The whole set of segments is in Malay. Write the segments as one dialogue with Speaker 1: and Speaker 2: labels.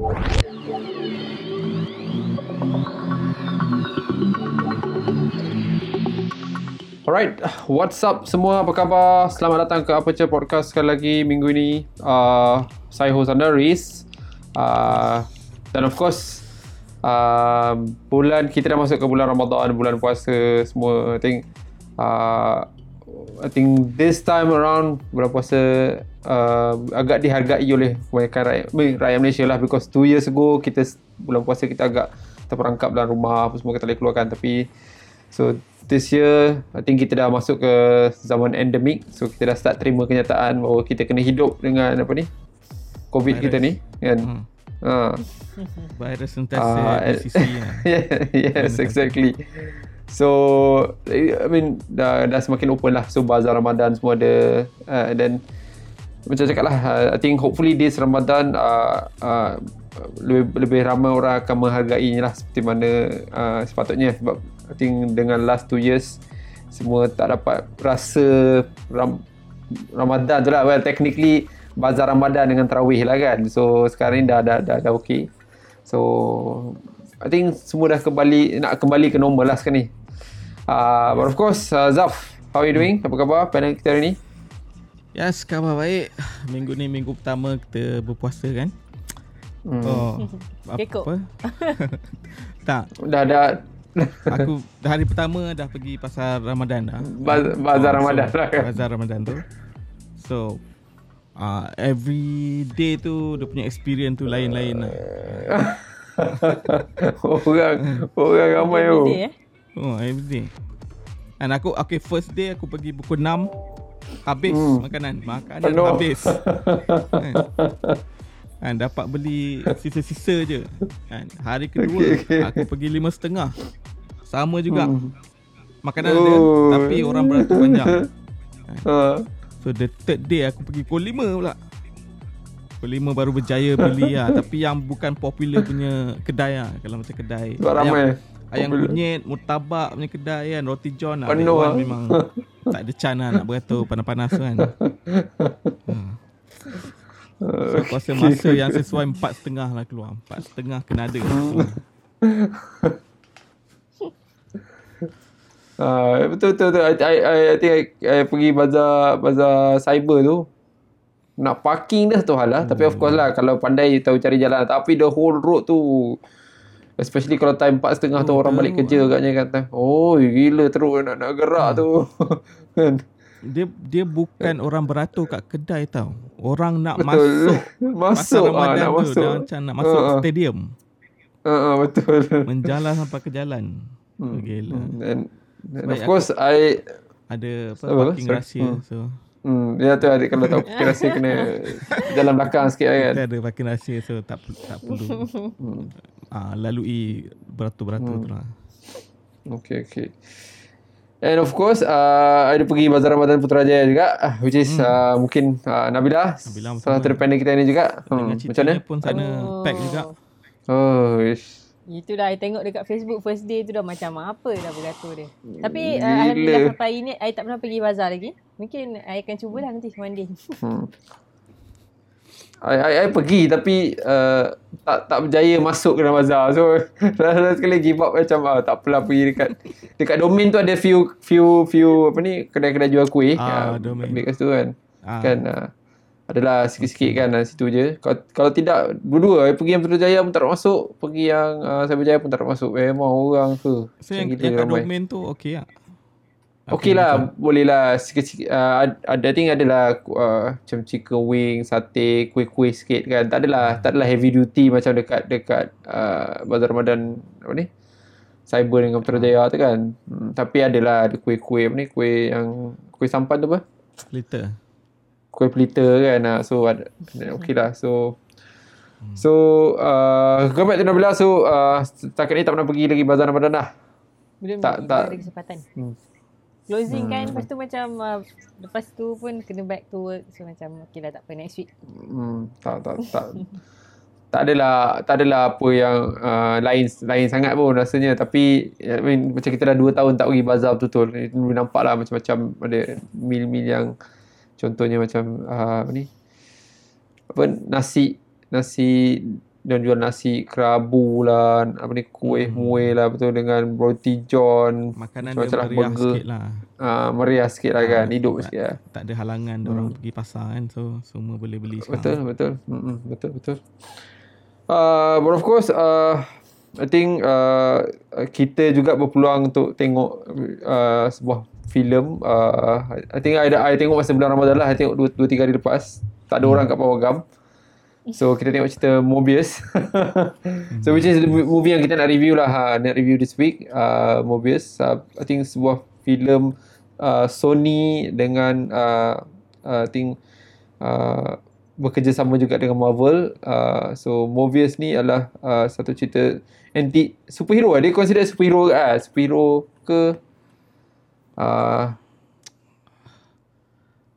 Speaker 1: Alright, what's up semua? Apa khabar? Selamat datang ke Aperture Podcast sekali lagi minggu ini. Uh, saya host anda, Riz. Uh, dan of course, uh, bulan kita dah masuk ke bulan Ramadan, bulan puasa semua. I think, uh, I think this time around bulan puasa uh, agak dihargai oleh kebanyakan rakyat, rakyat Malaysia lah because two years ago kita bulan puasa kita agak terperangkap dalam rumah apa semua kita boleh keluarkan. Tapi so this year I think kita dah masuk ke zaman endemik. So kita dah start terima kenyataan bahawa kita kena hidup dengan apa ni covid Virus. kita ni kan? Hmm.
Speaker 2: ha. virus sentiasa uh, di sisi
Speaker 1: yes exactly. So I mean dah, dah semakin open lah. So bazar Ramadan semua ada uh, then macam cakap lah uh, I think hopefully this Ramadan uh, uh, lebih, lebih ramai orang akan menghargainya lah seperti mana uh, sepatutnya. Sebab I think dengan last 2 years semua tak dapat rasa ram, Ramadan tu lah. Well technically bazar Ramadan dengan Tarawih lah kan. So sekarang ni dah dah dah, dah okay. So I think semua dah kembali nak kembali ke normal lah sekarang ni. Uh, but of course uh, Zaf how are you doing? Apa khabar? Panel kita hari ni
Speaker 2: Yes, khabar baik. Minggu ni minggu pertama kita berpuasa kan?
Speaker 3: Hmm. Oh. Apa?
Speaker 2: tak.
Speaker 1: Dah dah
Speaker 2: aku hari pertama dah pergi pasar Ramadan dah.
Speaker 1: Baz- bazar oh, Ramadan so, lah kan.
Speaker 2: Bazar Ramadan tu. So uh, every day tu dia punya experience tu lain-lain lah.
Speaker 1: orang orang ramai tu.
Speaker 2: Eh? Oh, every day. And aku okay first day aku pergi pukul 6 habis hmm. makanan. Makanan Penuh. habis. kan? kan dapat beli sisa-sisa je. Kan hari kedua okay, okay. aku pergi lima setengah. Sama juga. Hmm. Makanan oh. ada tapi orang beratur panjang. Kan? Uh. So the third day aku pergi pukul 5 pula. Pukul 5 baru berjaya beli lah. Tapi yang bukan popular punya kedai lah. Kalau macam kedai.
Speaker 1: Sebab ramai.
Speaker 2: Ayam kunyit, murtabak punya kedai kan. Roti john lah. Penuh lah. Memang tak ada can lah nak beratur panas-panas kan. Hmm. So aku rasa masa yang sesuai empat setengah lah keluar. Empat setengah kena ada.
Speaker 1: Uh, betul betul betul. I, I, I, I think I, I, pergi bazar bazar cyber tu. Nak parking dah tu hal lah. Hmm. Tapi of course lah kalau pandai tahu cari jalan. Tapi the whole road tu especially kalau time 4 setengah oh, tu orang balik kerja agaknya kata. Oh gila teruk nak nak gerak hmm. tu.
Speaker 2: kan. dia dia bukan orang beratur kat kedai tau. Orang nak betul. masuk
Speaker 1: masuk ah, nak
Speaker 2: tu, masuk. macam nak masuk uh, stadium.
Speaker 1: uh, uh, betul.
Speaker 2: Menjalan sampai ke jalan. Hmm. Gila.
Speaker 1: And, and of course I
Speaker 2: ada apa, apa parking rahsia hmm. so
Speaker 1: Hmm, ya tu adik kalau tak parking rahsia kena jalan belakang sikit kan.
Speaker 2: Kita ada parking rahsia so tak tak perlu. Hmm. Ah, lalui beratur-beratur hmm. tu lah.
Speaker 1: Okay, okay. And of course, uh, ada pergi Bazar Ramadan Putrajaya juga, uh, which is hmm. uh, mungkin uh, Nabila, Nabila salah satu dependent kita ni juga.
Speaker 2: Hmm. Macam mana? pun sana oh. pack juga.
Speaker 1: Oh, ish.
Speaker 3: Itu dah I tengok dekat Facebook first day tu dah macam apa dah beratur dia. Tapi uh, Alhamdulillah sampai ini I tak pernah pergi bazar lagi. Mungkin I akan cubalah nanti one day. Hmm.
Speaker 1: I, I, I pergi tapi uh, tak tak berjaya masuk ke dalam bazar. So last sekali give up macam ah, tak apalah pergi dekat dekat domain tu ada few few few apa ni kedai-kedai jual kuih.
Speaker 2: Ah, ya, domain.
Speaker 1: Ambil kat situ kan. Ah. Kan uh, adalah sikit-sikit kan uh, situ je. Kalau, kalau tidak berdua I pergi yang Putrajaya pun tak nak masuk, pergi yang uh, Cyberjaya pun tak nak masuk. Memang orang tu.
Speaker 2: So yang, yang kat domain tu okey ah.
Speaker 1: Okey lah, boleh lah. Sikit-sikit. Uh, ada, I think adalah uh, macam chicken wing, sate, kuih-kuih sikit kan. Tak adalah, tak adalah heavy duty macam dekat dekat uh, Bazar Ramadan apa ni? Cyber dengan Putrajaya tu kan. Hmm, tapi adalah ada kuih-kuih apa ni? Kuih yang, kuih sampan tu apa?
Speaker 2: Pelita.
Speaker 1: Kuih pelita kan. Uh, so, ada, okey lah. So, So, uh, go back to Nabila. So, uh, setakat ni tak pernah pergi lagi Bazar Ramadan dah?
Speaker 3: Belum, tak, tak. ada kesempatan. Hmm closing kan hmm. lepas tu macam uh, lepas tu pun kena back to work. So macam okey lah tak apa next week.
Speaker 1: Hmm tak tak tak. Tak adalah tak adalah apa yang uh, lain lain sangat pun rasanya. Tapi I mean, macam kita dah 2 tahun tak pergi bazar betul-betul. Ni nampak lah macam-macam ada mil-mil yang contohnya macam uh, apa ni? Apa nasi nasi dia jual nasi kerabu lah apa ni kuih hmm. muih lah betul dengan roti john.
Speaker 2: Makanan dia meriah burger. sikit lah.
Speaker 1: Uh, meriah sikit lah kan hidup tak, sikit lah.
Speaker 2: tak ada halangan hmm. orang pergi pasar kan so semua boleh beli
Speaker 1: sekarang. Betul betul. Hmm, betul betul. Uh, but of course uh, I think uh, kita juga berpeluang untuk tengok uh, sebuah filem. Uh, I think I, I tengok masa bulan Ramadan lah I tengok 2-3 hari lepas. Tak ada hmm. orang kat Power Gam So kita tengok cerita Mobius So which is the movie yang kita nak review lah ha, Nak review this week uh, Mobius uh, I think sebuah filem uh, Sony dengan uh, uh, I think uh, Bekerjasama juga dengan Marvel. Uh, So Mobius ni adalah uh, Satu cerita anti superhero Dia consider superhero ke uh, Superhero ke? Uh,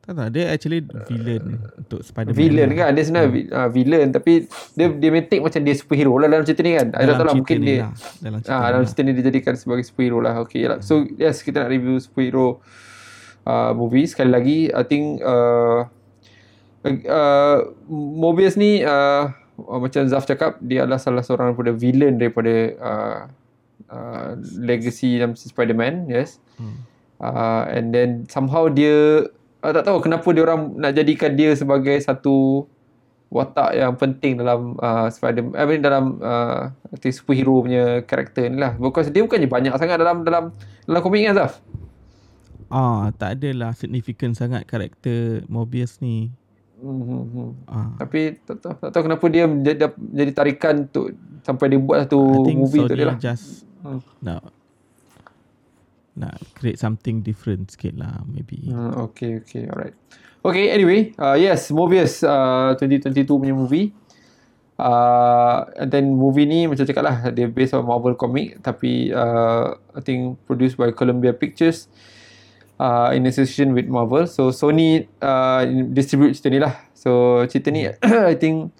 Speaker 2: tak tak dia actually villain untuk Spider-Man.
Speaker 1: Villain lah. kan dia sebenarnya uh, villain tapi dia dia make macam dia superhero lah dalam cerita ni kan. Dalam tak tahu lah mungkin dia lah. dalam cerita, ah, dalam cerita ni dia jadikan sebagai superhero lah. Okay lah. So yes kita nak review superhero uh, movie sekali lagi I think uh, uh, Mobius ni uh, macam Zaf cakap dia adalah salah seorang daripada villain daripada uh, uh, legacy dalam Spider-Man yes. Hmm. Uh, and then somehow dia uh, tak tahu kenapa dia orang nak jadikan dia sebagai satu watak yang penting dalam uh, Spider I mean dalam uh, superhero punya karakter ni lah because dia bukannya banyak sangat dalam dalam dalam komik kan Zaf
Speaker 2: ah tak adalah significant sangat karakter Mobius ni
Speaker 1: mm-hmm. ah. tapi tak tahu, tak tahu kenapa dia jadi, jadi tarikan untuk sampai dia buat satu movie tu dia lah
Speaker 2: just hmm. nak nak create something different sikit lah maybe.
Speaker 1: Hmm, okay, okay, alright. Okay, anyway, uh, yes, Mobius uh, 2022 punya movie. Uh, and then movie ni macam cakap lah, dia based on Marvel comic tapi uh, I think produced by Columbia Pictures uh, in association with Marvel. So Sony uh, distribute cerita ni lah. So cerita ni I think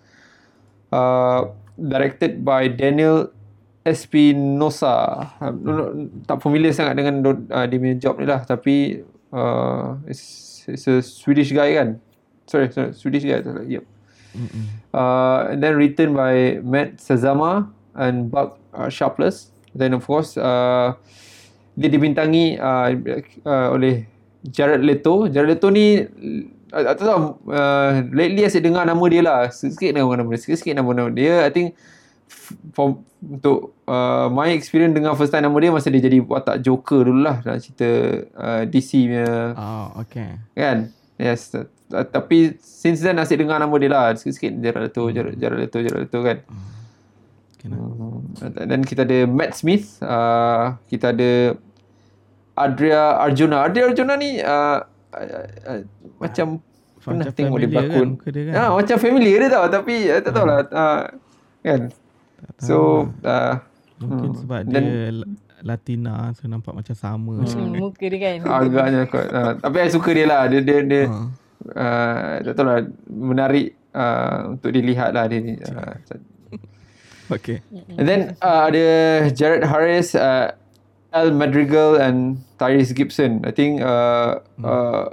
Speaker 1: uh, directed by Daniel Espinosa. Hmm. tak familiar sangat dengan uh, dia punya job ni lah. Tapi uh, it's, it's a Swedish guy kan? Sorry, sorry Swedish guy. Yep uh, and then written by Matt Sazama and Buck uh, Sharpless then of course uh, dia dibintangi uh, uh, oleh Jared Leto. Jared Leto ni uh, tak tahu uh, lately asyik dengar nama dia lah. Sikit nama nama dia. Sikit-sikit nama nama dia. I think for, untuk uh, my experience dengan first time nama dia masa dia jadi watak Joker dulu lah dalam cerita uh, DC punya.
Speaker 2: Oh, okay.
Speaker 1: Kan? Yes. Uh, tapi since then asyik dengar nama dia lah. Sikit-sikit Jared Leto, hmm. Jared, Jared Leto, Jared Leto kan. Hmm. Dan kita ada Matt Smith. Uh, kita ada Adria Arjuna. Adria Arjuna ni uh, uh, uh, macam pernah tengok dia berlakon. Kan, dia kan? Ah, macam familiar dia tau. Tapi uh, tak tahulah. Uh, kan? So uh,
Speaker 2: Mungkin hmm. sebab dan, dia Latina So nampak macam sama.
Speaker 3: Hmm, Muka dia kan.
Speaker 1: Agaknya kot uh, Tapi saya suka dia lah. Dia dia, dia uh. Uh, Tak tahu lah. Menarik uh, Untuk dilihat lah dia ni. Uh,
Speaker 2: Okay.
Speaker 1: And then uh, Ada Jared Harris uh, Al Madrigal And Tyrese Gibson. I think uh, hmm. uh,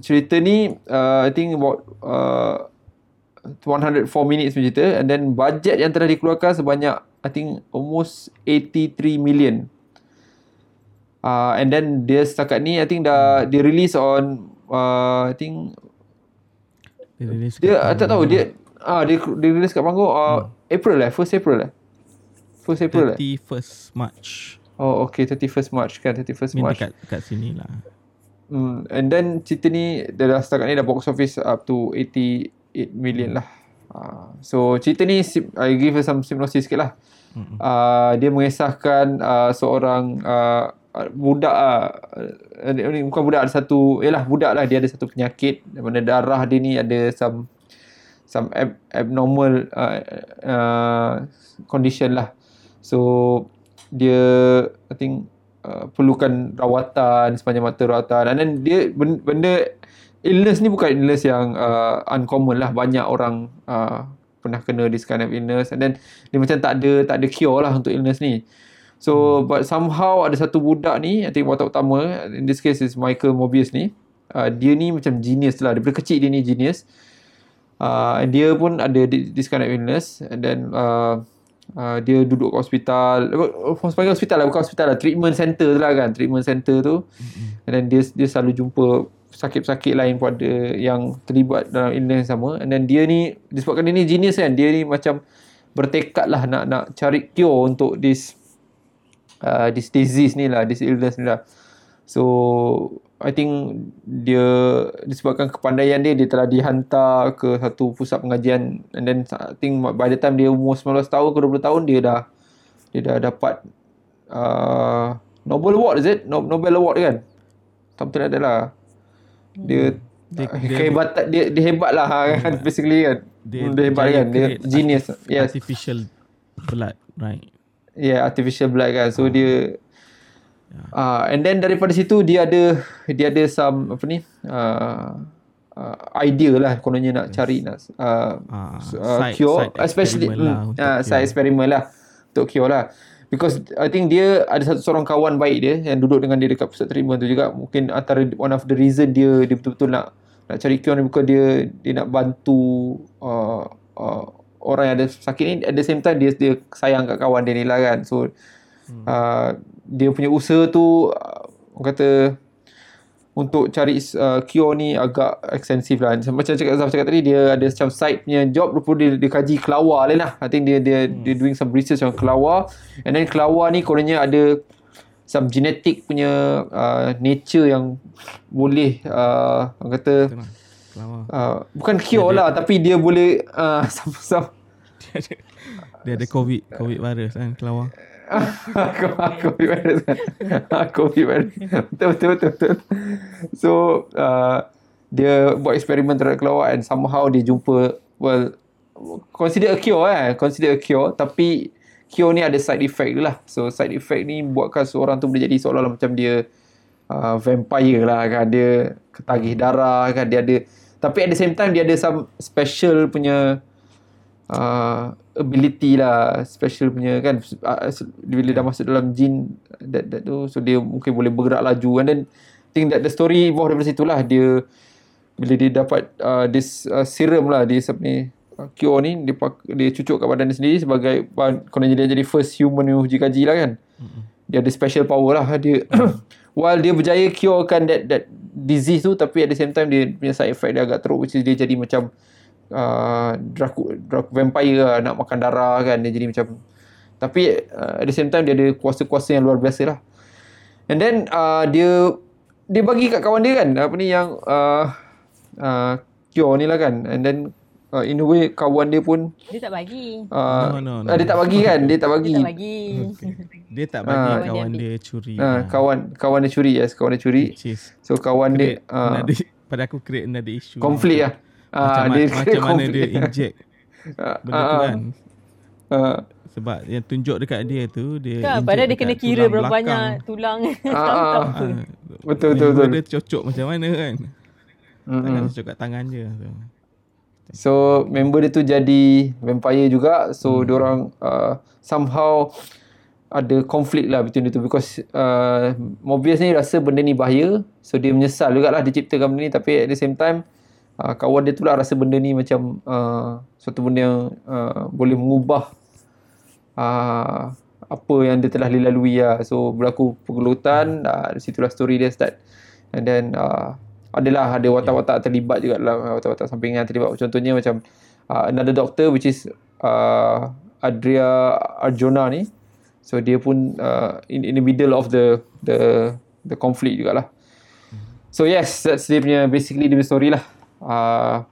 Speaker 1: Cerita ni uh, I think about uh, 104 minutes macam tu and then budget yang telah dikeluarkan sebanyak I think almost 83 million. Uh, and then dia setakat ni I think dah dia release on uh, I think dia release dia tak tahu dia ah dia, dia release kat panggung uh, hmm. April lah first April lah.
Speaker 2: First April 31st March.
Speaker 1: Oh okay 31st March kan 31st March.
Speaker 2: dekat, dekat sini lah.
Speaker 1: Hmm, and then cerita ni dia dah setakat ni dah box office up to 80 8 million lah. Uh, so cerita ni I give her some synopsis sikit lah. Uh, dia mengisahkan uh, seorang uh, budak uh, uh, bukan budak ada satu yalah budak lah dia ada satu penyakit di mana darah dia ni ada some some ab- abnormal uh, uh, condition lah. So dia I think uh, perlukan rawatan sepanjang mata rawatan and then dia benda illness ni bukan illness yang uh, uncommon lah. Banyak orang uh, pernah kena this kind of illness. And then dia macam tak ada tak ada cure lah untuk illness ni. So hmm. but somehow ada satu budak ni I think watak utama in this case is Michael Mobius ni uh, dia ni macam genius lah. Daripada kecil dia ni genius. Uh, and dia pun ada this kind of illness. And then uh, uh, dia duduk kat hospital. Hospital hospital lah. Bukan hospital lah. Treatment center tu lah kan. Treatment center tu. Mm-hmm. and then dia dia selalu jumpa sakit-sakit lain pada yang terlibat dalam illness yang sama and then dia ni disebabkan dia ni genius kan dia ni macam bertekad lah nak nak cari cure untuk this uh, this disease ni lah this illness ni lah so I think dia disebabkan kepandaian dia dia telah dihantar ke satu pusat pengajian and then I think by the time dia umur 19 tahun ke 20 tahun dia dah dia dah dapat uh, Nobel Award is it? Nobel Award kan? Something like that lah. Dia dia, dia, hebat dia, dia hebat lah kan basically kan. Dia, dia hebat kan dia genius.
Speaker 2: Yes. Artificial blood, right?
Speaker 1: Yeah, artificial blood kan. So uh. dia Uh, and then daripada situ dia ada dia ada some apa ni uh, uh, idea lah kononnya nak cari nak uh, uh, uh, cure side especially lah uh, side experiment lah untuk cure lah because I think dia ada satu seorang kawan baik dia yang duduk dengan dia dekat pusat treatment tu juga. Mungkin antara one of the reason dia dia betul-betul nak nak cari cure ni bukan dia dia nak bantu uh, uh, orang yang ada sakit ni. At the same time dia dia sayang kat kawan dia ni lah kan. So hmm. uh, dia punya usaha tu uh, orang kata untuk cari uh, cure ni agak ekstensif lah. Macam cakap Zaf cakap tadi dia ada macam side punya job rupa dia, dia kaji kelawar lain lah. I think dia dia hmm. dia doing some research on kelawar and then kelawar ni kononnya ada some genetic punya uh, nature yang boleh uh, orang kata uh, bukan cure dia lah dia, tapi dia boleh uh, some, some
Speaker 2: dia ada, dia ada covid covid virus kan kelawar
Speaker 1: COVID virus kan COVID virus betul, betul betul betul. So uh, dia buat eksperimen terhadap kelawar and somehow dia jumpa well consider a cure eh. Consider a cure. Tapi cure ni ada side effect lah. So side effect ni buatkan seorang tu boleh jadi seolah-olah macam dia uh, vampire lah kan. Dia ketagih darah kan. Dia ada tapi at the same time dia ada some special punya uh, ability lah special punya kan. Uh, bila dah masuk dalam jin that, that tu so dia mungkin boleh bergerak laju. And then think that the story evolve daripada situ lah dia bila dia dapat uh, this uh, serum lah dia ni uh, cure ni dia, dia cucuk kat badan dia sendiri sebagai konon dia jadi first human yang uji kaji lah kan. Dia ada special power lah. Dia while dia berjaya cure kan that, that disease tu tapi at the same time dia punya side effect dia agak teruk which is dia jadi macam uh, Dracu, Dracu vampire lah, nak makan darah kan dia jadi macam tapi uh, at the same time dia ada kuasa-kuasa yang luar biasa lah. And then uh, dia dia bagi kat kawan dia kan apa ni yang uh, uh, cure ni lah kan. And then uh, in a way kawan dia pun
Speaker 3: dia tak bagi.
Speaker 1: uh, no, no, no. Uh, dia tak bagi kan dia tak bagi.
Speaker 3: Dia tak bagi.
Speaker 2: Dia tak bagi uh, kawan dia curi.
Speaker 1: Uh, kawan kawan dia curi yes kawan dia curi. So kawan create, dia uh,
Speaker 2: pada aku create another issue.
Speaker 1: Konflik lah
Speaker 2: macam, uh, dia macam mana dia inject benda uh, tu kan? uh, sebab yang tunjuk dekat dia tu dia
Speaker 3: kan, padahal dia kena kira berapa banyak tulang. Uh,
Speaker 1: betul betul betul
Speaker 2: dia cocok macam mana kan? Mm-hmm. tangan cocok kat tangan dia so.
Speaker 1: so member dia tu jadi vampire juga. So hmm. orang uh, somehow ada konflik lah between itu because uh, Mobius ni rasa benda ni bahaya. So dia menyesal jugalah dia ciptakan benda ni. Tapi at the same time uh, kawan dia tu lah rasa benda ni macam uh, suatu benda yang uh, boleh mengubah uh, apa yang dia telah dilalui lah. So berlaku pergelutan, uh, situlah story dia start. And then uh, adalah ada watak-watak terlibat juga dalam watak-watak sampingan terlibat. Contohnya macam uh, another doctor which is uh, Adria Arjuna ni. So dia pun uh, in, in the middle of the the the conflict jugalah. So yes, that's dia punya basically the story lah. Uh,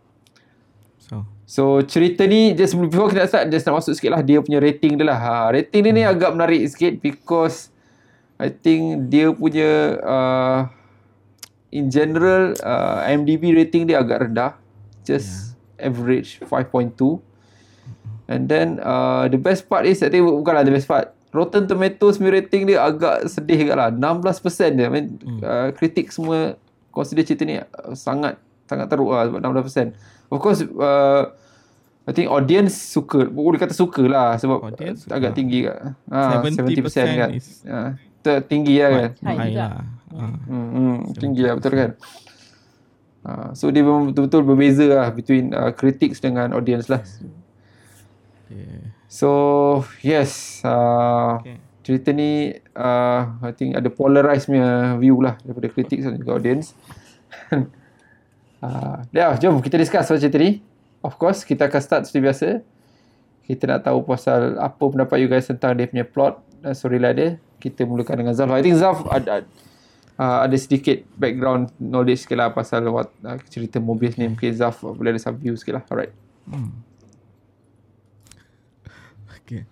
Speaker 1: so. so cerita ni just before kita start just nak masuk sikit lah dia punya rating dia lah. Ha, rating dia hmm. ni agak menarik sikit because I think dia punya uh, in general uh, IMDb rating dia agak rendah. Just yeah. average 5.2. And then uh, the best part is I think bukanlah the best part. Rotten Tomatoes punya rating dia agak sedih kat lah. 16% dia. I mean, hmm. uh, kritik semua consider cerita ni sangat sangat teruk lah sebab 16%. Of course, uh, I think audience suka. Boleh kata suka lah sebab audience agak suka. tinggi kat.
Speaker 2: Ha, 70%, 70% kan. Is
Speaker 1: ha, tinggi lah kan.
Speaker 2: High lah.
Speaker 1: Ha. Hmm, hmm, tinggi lah betul kan. Uh, so dia memang betul-betul berbeza lah between uh, critics dengan audience lah.
Speaker 2: Yeah.
Speaker 1: So yes, uh, okay. cerita ni uh, I think ada polarized punya view lah daripada critics dan juga audience. uh, ya, jom kita discuss pasal cerita ni. Of course, kita akan start seperti biasa. Kita nak tahu pasal apa pendapat you guys tentang dia punya plot dan storyline dia. Kita mulakan dengan Zaf. I think Zaf ada uh, ada sedikit background knowledge sikit lah pasal what, uh, cerita Mobius ni. Mungkin Zaf boleh ada some view sikit lah. Alright. Hmm.
Speaker 2: Okay.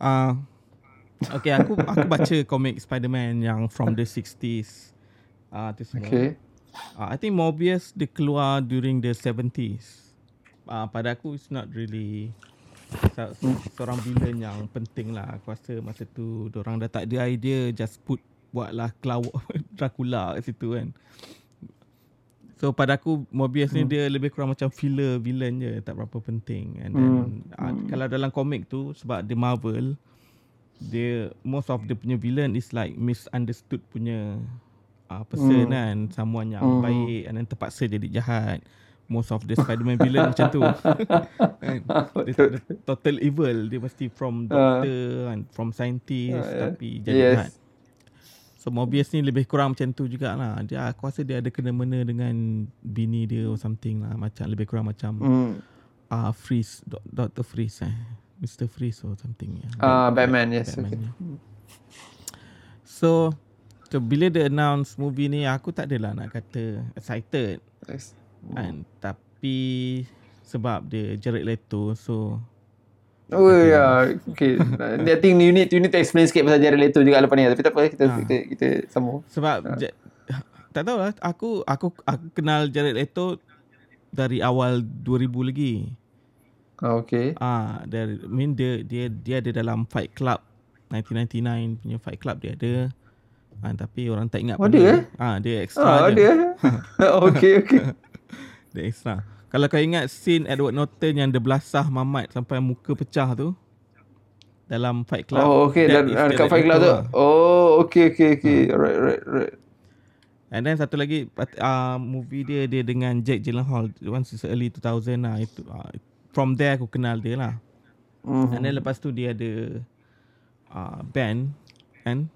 Speaker 2: Uh, okay, aku aku baca komik Spider-Man yang from the 60s. Uh, tu semua. Okay. Uh, I think Mobius dia keluar during the 70s. Uh, pada aku, it's not really seorang villain yang penting lah. Aku rasa masa tu, orang dah tak ada idea, just put buatlah kelawak Dracula kat situ kan. So pada aku Mobius hmm. ni dia lebih kurang macam filler villain je, tak berapa penting. And then hmm. uh, kalau dalam komik tu sebab dia Marvel, dia most of the punya villain is like misunderstood punya uh, person hmm. kan, someone yang hmm. baik and then terpaksa jadi jahat. Most of the Spider-Man villain macam tu. Kan? total evil, dia mesti from doctor uh, and from scientist uh, tapi jadi yes. jahat. So Mobius ni lebih kurang macam tu jugalah. Dia aku rasa dia ada kena mena dengan bini dia or something lah. Macam lebih kurang macam mm. uh, Freeze, Dr. Freeze eh. Mr. Freeze or something.
Speaker 1: Ah, uh, Batman, yes. Batman, okay.
Speaker 2: yeah. So, so, bila dia announce movie ni, aku tak adalah nak kata excited. Yes. And, tapi sebab dia Jared Leto, so
Speaker 1: Oh ya, yeah. okay. I think you need you need to explain sikit pasal Jared Leto juga lepas ni. Tapi tak apa, kita ha. kita, kita sambung.
Speaker 2: Sebab ha. j- tak tahu lah. Aku, aku aku kenal Jared Leto dari awal 2000 lagi.
Speaker 1: Oh, okay.
Speaker 2: Ah, dari I mean dia dia dia ada dalam Fight Club 1999 punya Fight Club dia ada. Ah, tapi orang tak ingat.
Speaker 1: Oh, ada eh?
Speaker 2: Ah, dia extra
Speaker 1: oh, je. Ada. okay, okay.
Speaker 2: dia extra. Kalau kau ingat scene Edward Norton yang dia belasah Mamat sampai muka pecah tu dalam Fight Club.
Speaker 1: Oh, okay. Dan, dekat Fight Club tu. Lah. Oh, okay, okay, okay. Hmm. Right, right, right.
Speaker 2: And then satu lagi uh, movie dia dia dengan Jack Gyllenhaal once it's early 2000 lah itu uh, from there aku kenal dia lah. Mm-hmm. And then lepas tu dia ada uh, band and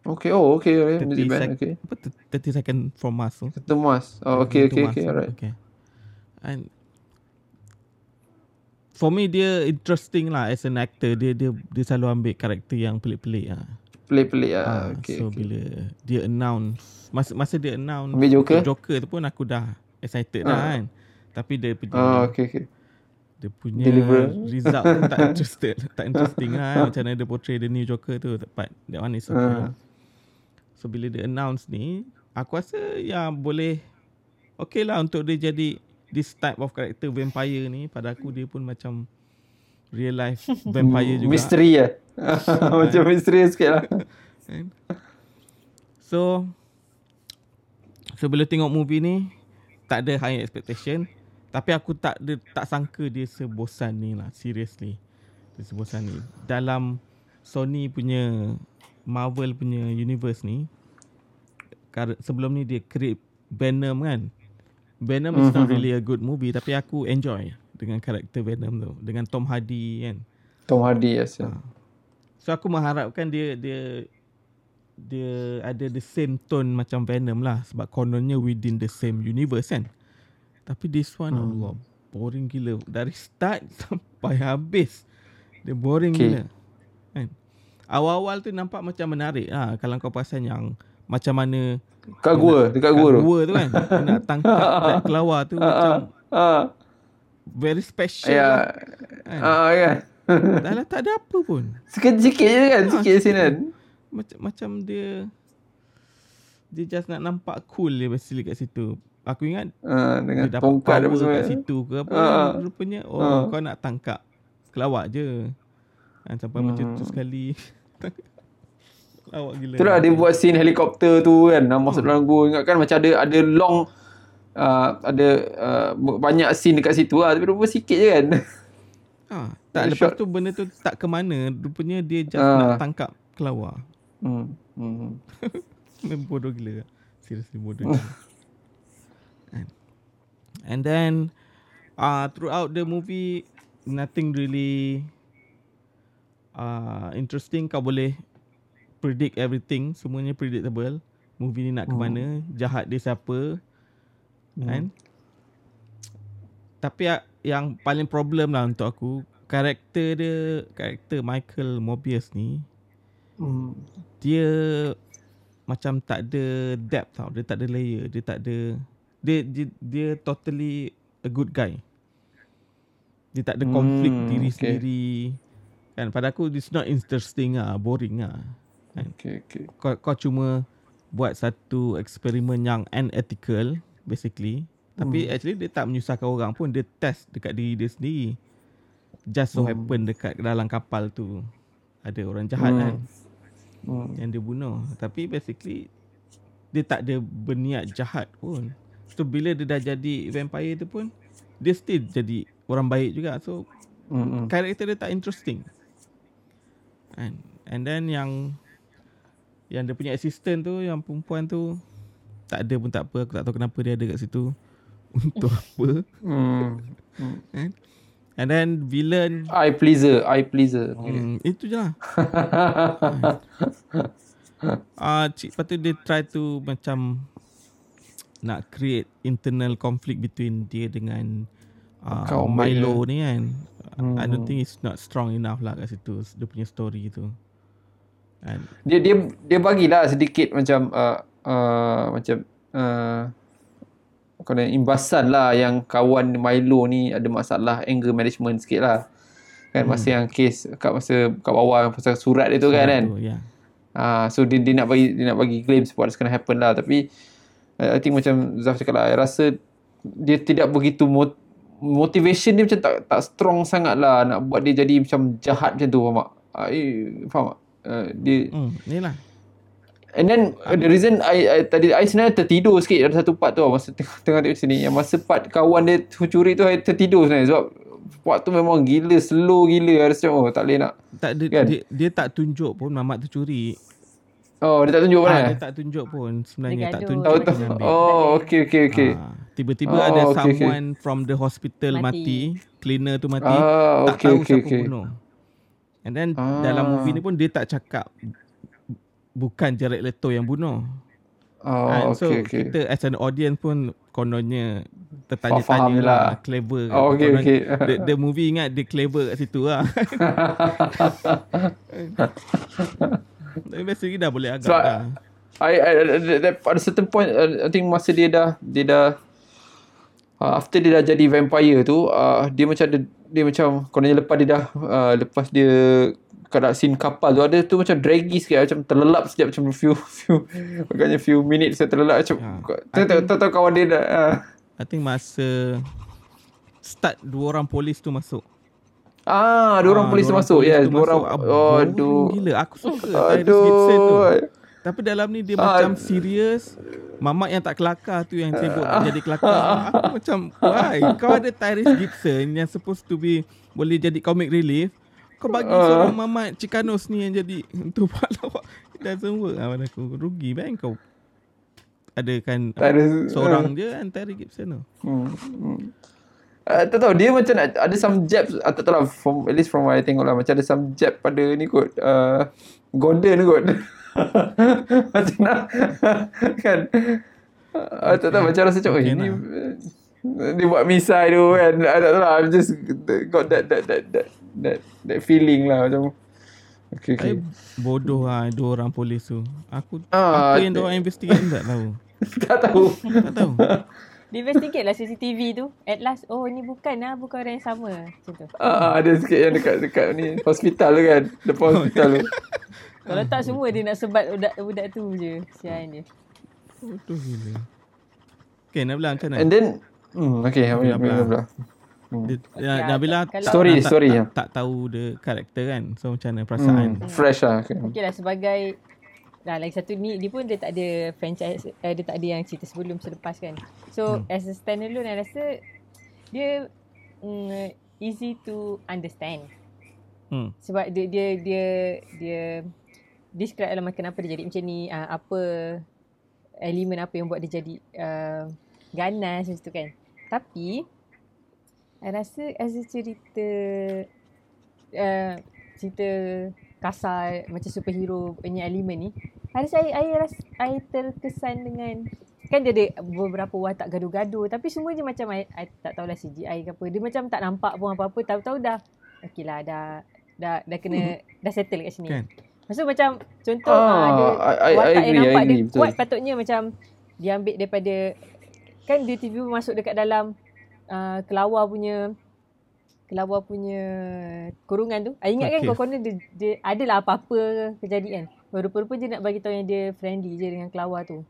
Speaker 1: Okay, oh okay, okay. music band, sec- okay.
Speaker 2: Apa 30 second from Mars tu?
Speaker 1: 30 Mars. Oh, okay, okay, okay, alright. Okay.
Speaker 2: And for me dia interesting lah as an actor dia dia dia selalu ambil karakter yang pelik-pelik ah.
Speaker 1: Pelik-pelik ah. Uh, okay,
Speaker 2: so okay. bila dia announce masa masa dia announce
Speaker 1: ambil Joker?
Speaker 2: Joker tu pun aku dah excited dah kan. Tapi dia punya
Speaker 1: Oh okay okay.
Speaker 2: Dia punya Deliver. result pun tak interested, tak interesting lah kan. macam mana dia portray the new Joker tu but that one is okay uh. lah. So bila dia announce ni, aku rasa ya boleh okay lah untuk dia jadi this type of character vampire ni pada aku dia pun macam real life vampire juga.
Speaker 1: Misteri ya. macam misteri sikit lah. Kan?
Speaker 2: so, so bila tengok movie ni, tak ada high expectation. Tapi aku tak ada, tak sangka dia sebosan ni lah. Seriously. Dia sebosan ni. Dalam Sony punya Marvel punya universe ni, sebelum ni dia create Venom kan. Venom is not mhm. really a good movie tapi aku enjoy dengan karakter Venom tu dengan Tom Hardy kan.
Speaker 1: Tom Hardy yes. Yeah.
Speaker 2: So aku mengharapkan dia dia dia ada the same tone macam Venom lah sebab kononnya within the same universe kan. Tapi this one hmm. Allah boring gila dari start sampai habis. Dia boring okay. gila. Kan? Awal-awal tu nampak macam menarik lah kalau kau perasan yang macam mana
Speaker 1: Kat gua, dekat gua tu.
Speaker 2: Gua tu kan. nak tangkap black kelawar tu macam uh, very special.
Speaker 1: Ya. Yeah. Kan? Ah, uh, ya.
Speaker 2: Dah lah tak ada apa pun.
Speaker 1: Sikit-sikit je kan, ha, sikit sini kan.
Speaker 2: Macam macam dia dia just nak nampak cool dia basically kat situ. Aku ingat
Speaker 1: uh, dengan dia dapat tongkat
Speaker 2: semua kat situ ke apa uh, rupanya oh uh. kau nak tangkap kelawar je. Kan sampai uh. macam tu sekali.
Speaker 1: Awak gila. Itulah dia buat scene helikopter tu kan. Nak masuk hmm. dalam gua. Ingat kan macam ada ada long uh, ada uh, banyak scene dekat situ lah. Tapi rupa sikit je kan.
Speaker 2: Ha, tak lepas shot. tu benda tu tak ke mana. Rupanya dia just uh. nak tangkap kelawar. Hmm. hmm. Memang bodoh gila. Seriously bodoh gila. And then uh, throughout the movie nothing really uh, interesting kau boleh predict everything. Semuanya predictable. Movie ni nak ke mana jahat dia siapa kan? Tapi ya- yang paling problem lah untuk aku karakter dia karakter Michael Mobius ni
Speaker 1: Hmm.
Speaker 2: dia macam tak ada depth tau. Dia tak ada layer dia tak ada dia dia, dia totally a good guy. Dia tak ada
Speaker 1: Hmm,
Speaker 2: konflik diri
Speaker 1: okay.
Speaker 2: sendiri kan pada aku it's not interesting ah boring ah kan
Speaker 1: Okay, okay.
Speaker 2: kau, kau cuma buat satu eksperimen yang unethical basically tapi
Speaker 1: Hmm.
Speaker 2: actually dia tak menyusahkan orang pun dia test dekat diri dia sendiri just so
Speaker 1: Hmm.
Speaker 2: happen dekat dalam kapal tu ada orang jahat
Speaker 1: Hmm.
Speaker 2: kan
Speaker 1: Hmm.
Speaker 2: yang dia bunuh tapi basically dia tak ada berniat jahat pun so bila dia dah jadi vampire tu pun dia still jadi orang baik juga so
Speaker 1: Hmm.
Speaker 2: karakter dia tak interesting and and then yang yang dia punya assistant tu yang perempuan tu tak ada pun tak apa aku tak tahu kenapa dia ada kat situ. Untuk apa?
Speaker 1: Hmm.
Speaker 2: kan and then villain.
Speaker 1: Eye pleaser, eye pleaser.
Speaker 2: hmm, itu je lah. Ah, uh, lepas tu dia try to macam nak create internal conflict between dia dengan uh,
Speaker 1: Kaum
Speaker 2: Milo ni kan.
Speaker 1: Hmm.
Speaker 2: I don't think it's not strong enough lah kat situ dia punya story tu. And
Speaker 1: Dia dia dia bagilah sedikit macam uh, uh, macam uh, kena imbasan lah yang kawan Milo ni ada masalah anger management sikit lah. Kan masa yang case kat masa kat bawah pasal surat dia tu kan kan.
Speaker 2: tu, ya.
Speaker 1: Ah, so dia, dia nak bagi dia nak bagi claims what's gonna happen lah tapi uh, I think macam Zaf cakap lah I rasa dia tidak begitu mot- motivation dia macam tak tak strong sangat lah nak buat dia jadi macam jahat macam tu faham tak? Eh, faham tak? Uh, dia
Speaker 2: Hmm, ni lah.
Speaker 1: and then uh, the reason I, I tadi I sebenarnya tertidur sikit ada satu part tu tau, masa tengah, tengah tengok sini yang masa part kawan dia curi tu I tertidur sebenarnya sebab part tu memang gila slow gila rasa oh tak boleh nak
Speaker 2: Tak ada
Speaker 1: Kan?
Speaker 2: dia, dia tak tunjuk pun mamat tu curi.
Speaker 1: oh dia tak tunjuk mana
Speaker 2: Ah, dia tak tunjuk pun sebenarnya
Speaker 3: Dia
Speaker 2: tak tunjuk.
Speaker 1: Oh,
Speaker 3: Dia
Speaker 2: dia
Speaker 1: oh okey okey okey.
Speaker 2: Ah, tiba-tiba
Speaker 1: Oh,
Speaker 2: ada
Speaker 1: okay, okay.
Speaker 2: someone from the hospital mati.
Speaker 3: Mati.
Speaker 2: cleaner tu mati.
Speaker 1: Ah,
Speaker 2: tak
Speaker 1: okay,
Speaker 2: tahu
Speaker 1: okay,
Speaker 2: siapa
Speaker 1: okay.
Speaker 2: bunuh. And then
Speaker 1: Ah.
Speaker 2: dalam movie ni pun dia tak cakap bukan Jared Leto yang bunuh.
Speaker 1: Oh,
Speaker 2: Kan? so
Speaker 1: okey okey.
Speaker 2: kita as an audience pun kononnya tertanya-tanya
Speaker 1: lah.
Speaker 2: lah, clever. kan.
Speaker 1: Oh, okey,
Speaker 2: Konon
Speaker 1: okey.
Speaker 2: The, the movie ingat dia clever kat situ lah. Tapi basically dah boleh agak
Speaker 1: So,
Speaker 2: dah.
Speaker 1: I, I, I, I, pada certain point I think masa dia dah dia dah uh, after dia dah jadi vampire tu uh, dia macam ada dia macam kononnya lepas dia dah uh, lepas dia kat scene kapal tu ada tu macam draggy sikit macam terlelap sekejap macam few few agaknya few minutes saya terlelap macam
Speaker 2: Ya.
Speaker 1: tahu tahu tahu kawan dia dah uh,
Speaker 2: I think masa start dua orang polis tu masuk.
Speaker 1: ah dua orang
Speaker 2: Ah,
Speaker 1: polis tu masuk yes dua orang aduh
Speaker 2: Gila aku suka Tyrese Gibson tu. Tapi dalam ni dia
Speaker 1: Ah.
Speaker 2: macam serius. Mamat yang tak kelakar tu yang sibuk nak jadi kelakar. Aku macam why? Kau ada Tyrese Gibson yang supposed to be boleh jadi comic relief. Kau bagi
Speaker 1: Ah.
Speaker 2: seorang Mamat Chikanos ni yang jadi untuk buat lawak. It doesn't work pada aku. Rugi bang kau. Ada kan
Speaker 1: Tyrese-
Speaker 2: seorang je kan Tyrese Gibson tu.
Speaker 1: Hmm. hmm. Uh, tak tahu dia macam nak, ada some jabs uh, tak tahu lah from, at least from what I tengok lah macam ada some jab pada ni kot uh, Gordon kot macam nak kan uh, tak tahu macam rasa macam okay,
Speaker 2: Okay
Speaker 1: ni
Speaker 2: lah.
Speaker 1: dia buat misai tu kan uh, tak tahu lah I'm just got that that that that that, that feeling lah macam okay okay
Speaker 2: bodoh lah dua orang polis tu. Aku
Speaker 1: Ah,
Speaker 2: apa yang
Speaker 1: tak-
Speaker 2: dia orang investigate tak tahu.
Speaker 1: tak tahu
Speaker 2: Tak tahu.
Speaker 3: Dia investigate lah CCTV tu. At last, oh ni bukan lah. Bukan orang yang sama. Macam tu.
Speaker 1: Ah, ada sikit yang dekat dekat ni hospital tu kan depan hospital tu
Speaker 3: Kalau tak semua dia nak sebat budak, budak tu je. Sian dia.
Speaker 2: Bodoh gila. Okay, Nabila macam mana?
Speaker 1: and then hmm okay
Speaker 2: Nabila.
Speaker 1: Nabila Nabila
Speaker 2: Dia, ya,
Speaker 3: Okay,
Speaker 2: Nabila
Speaker 3: kalau-
Speaker 2: tak,
Speaker 1: Story,
Speaker 2: tak,
Speaker 1: story,
Speaker 2: tak,
Speaker 1: ya.
Speaker 2: tak, tak tahu the karakter kan. So macam mana perasaan?
Speaker 1: Hmm, fresh lah. Okay.
Speaker 3: Okay lah sebagai Dah lagi satu ni Dia pun dia tak ada franchise eh, Dia tak ada yang cerita sebelum selepas kan So hmm. as a standalone I rasa Dia mm, Easy to understand
Speaker 2: Hmm.
Speaker 3: Sebab dia Dia Dia, dia Describe lah kenapa dia jadi. Macam ni uh, Apa Elemen apa yang buat dia jadi uh, Ganas macam tu kan. Tapi I rasa as a cerita uh, cerita kasar macam superhero punya elemen ni I rasa I, I, rasa, I terkesan dengan kan dia ada beberapa watak gaduh-gaduh tapi semua je macam I, I tak tahulah CGI ke apa. Dia macam tak nampak pun apa-apa tahu-tahu dah okey lah dah dah dah kena hmm. dah settle kat sini. Kan Maksud macam contoh ah, ada I, watak I agree, yang nampak agree, dia betul. kuat patutnya macam dia ambil daripada kan dia TV masuk dekat dalam uh, kelawar punya kelawar punya kurungan tu. I ingat okay. kan kau dia, dia adalah apa-apa kejadian. Rupa-rupa dia nak bagi tahu yang dia friendly je dengan kelawar tu.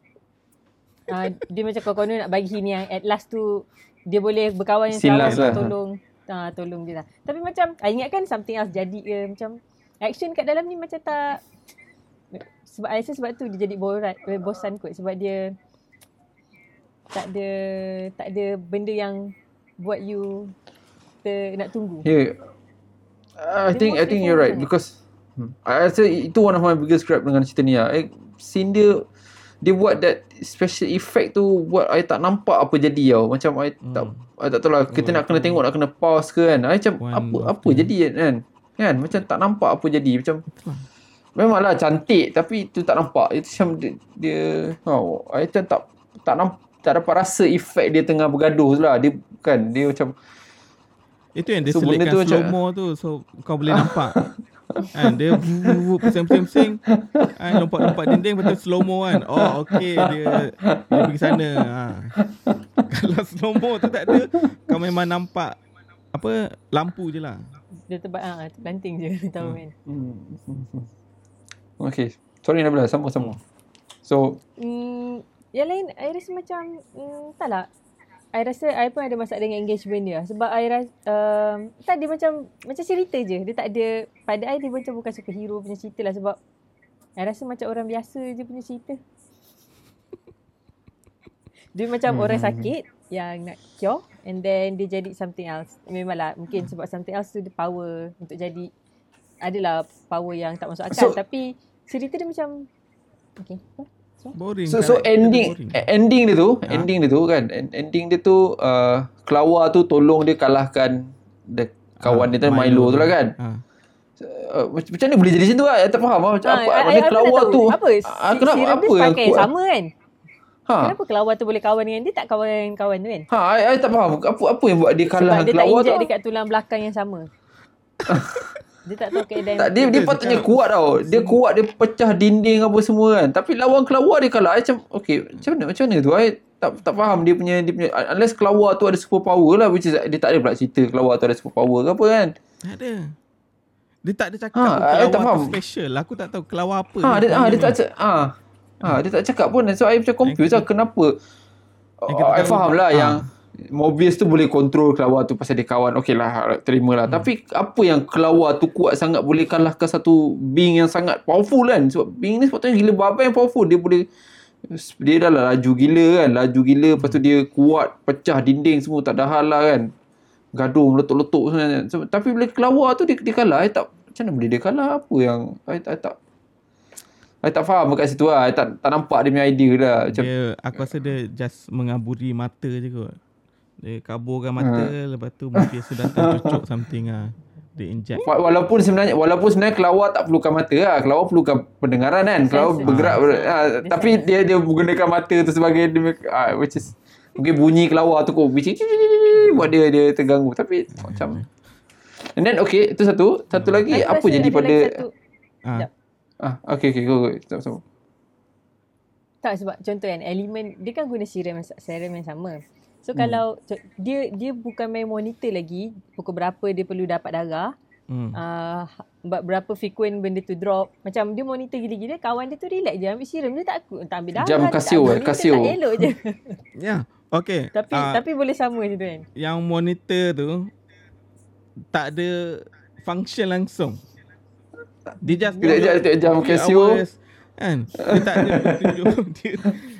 Speaker 3: Uh, dia macam kau nak bagi hini yang at last tu dia boleh berkawan dengan kelawar lah. tolong uh, tolong dia lah. Tapi macam I ingat kan something else jadi ke macam action kat dalam ni macam tak sebab I rasa sebab tu dia jadi borat, bosan kot sebab dia tak ada tak ada benda yang buat you ter, nak tunggu.
Speaker 1: Yeah. I think I think you're right sangat. because hmm, I rasa itu one of my biggest gripe dengan cerita ni lah. Eh, scene dia dia buat that special effect tu buat I tak nampak apa jadi tau. Macam I hmm. tak I tak tahu lah kita oh, nak kena tengok nak kena pause ke kan. I macam one apa apa thing. jadi kan. Kan macam tak nampak apa jadi macam Memanglah cantik tapi itu tak nampak. Itu macam dia, dia oh, I macam tak tak nampak tak dapat rasa efek dia tengah bergaduh tu lah. Dia kan dia macam
Speaker 2: itu yang dia so, selitkan slow mo tu so kau boleh nampak. kan dia pusing-pusing kan lompat-lompat dinding betul slow mo kan. Oh okey dia dia pergi sana. Ha. Kalau slow mo tu tak ada kau memang nampak apa lampu je lah.
Speaker 3: Dia terbang ah terbanting je tahu hmm. kan. Hmm.
Speaker 1: Okay. Sorry Nabila, sambung-sambung. So,
Speaker 3: mm, yang lain, I rasa macam, mm, tak lah. I rasa I pun ada masalah dengan engagement dia. Sebab I rasa, um, tak dia macam, macam cerita je. Dia tak ada, pada I dia macam bukan superhero punya cerita lah. Sebab, I rasa macam orang biasa je punya cerita. dia macam hmm. orang sakit yang nak cure. And then dia jadi something else. Memanglah, mungkin sebab something else tu dia power untuk jadi, adalah power yang tak masuk akal. So, Tapi, cerita dia macam, okay.
Speaker 1: Boring. So so ending boring. ending dia tu, ha? ending dia tu kan. Ending dia tu uh, Kelawar tu tolong dia kalahkan the kawan ha, dia tu Milo, Milo tu lah kan. Ha. Uh, macam mana boleh jadi macam tu lah? Tak faham lah. Macam ha, apa, macam kelawar tu.
Speaker 3: Apa? Kenapa? Apa yang kuat? sama kan? Ha. Kenapa kelawar tu boleh kawan dengan dia tak kawan-kawan tu kan?
Speaker 1: Ha, I, I tak faham. Apa apa yang buat dia kalah
Speaker 3: dengan kelawar tu?
Speaker 1: Sebab dia
Speaker 3: tak dekat tulang belakang yang sama. Dia tak tahu keadaan.
Speaker 1: Tak, dia, dia patutnya kuat tau. Dia kuat, dia pecah dinding apa semua kan. Tapi lawan kelawar dia kalah. Macam, okay, macam mana, macam mana tu? I tak, tak faham dia punya, dia punya, unless kelawar tu ada super power lah. Which is, dia tak ada pula cerita kelawar tu ada super power ke apa kan.
Speaker 2: Tak ada. Dia tak ada cakap ha, kelawar tak tu special. Aku tak tahu kelawar apa.
Speaker 1: Ha, dia, ha, dia, tak cakap. Ha. Ha, dia tak cakap pun. So, I macam confused lah. Kenapa? Oh, I faham lah ha. yang Mobius tu boleh kontrol kelawar tu pasal dia kawan. Okey lah, terima lah. Hmm. Tapi apa yang kelawar tu kuat sangat boleh kalahkan satu being yang sangat powerful kan? Sebab being ni sepatutnya gila babai yang powerful. Dia boleh, dia dah lah laju gila kan. Laju gila, lepas tu dia kuat, pecah dinding semua, tak ada hal lah kan. Gaduh, meletup-letup sebenarnya. So, tapi bila kelawar tu dia, dia kalah. I tak, macam mana boleh dia kalah? Apa yang, I, I tak, I tak faham kat situ lah. I tak, tak nampak dia punya idea lah.
Speaker 2: Macam, dia, aku rasa dia just mengaburi mata je kot. Dia kaburkan mata ha. lepas tu mungkin sudah tercucuk something ah. Dia inject.
Speaker 1: Walaupun sebenarnya walaupun sebenarnya kelawar tak perlukan mata lah. Kelawar perlukan pendengaran kan. Kelawar bergerak ha. Ha. tapi dia dia menggunakan mata tu sebagai ha. which is mungkin bunyi kelawar tu kok bici buat dia dia terganggu tapi macam And then okay itu satu satu lagi apa jadi pada
Speaker 3: ha.
Speaker 1: Ah, okay, okay, go, go. Sama, sama.
Speaker 3: Tak sebab contoh kan elemen dia kan guna serum serum yang sama. So hmm. kalau dia dia bukan main monitor lagi pukul berapa dia perlu dapat darah. Hmm. Uh, berapa frequent benda tu drop. Macam dia monitor gila-gila kawan dia tu relax je ambil serum dia tak aku tak ambil darah.
Speaker 1: Jam kasio eh kasio.
Speaker 3: Tak elok je.
Speaker 2: ya. yeah. Okay.
Speaker 3: Tapi uh, tapi boleh sama je tu kan.
Speaker 2: Yang monitor tu tak ada function langsung. Dia just
Speaker 1: dia, dia, dia, jam kasio.
Speaker 2: Kan? Dia tak ada tunjuk dia,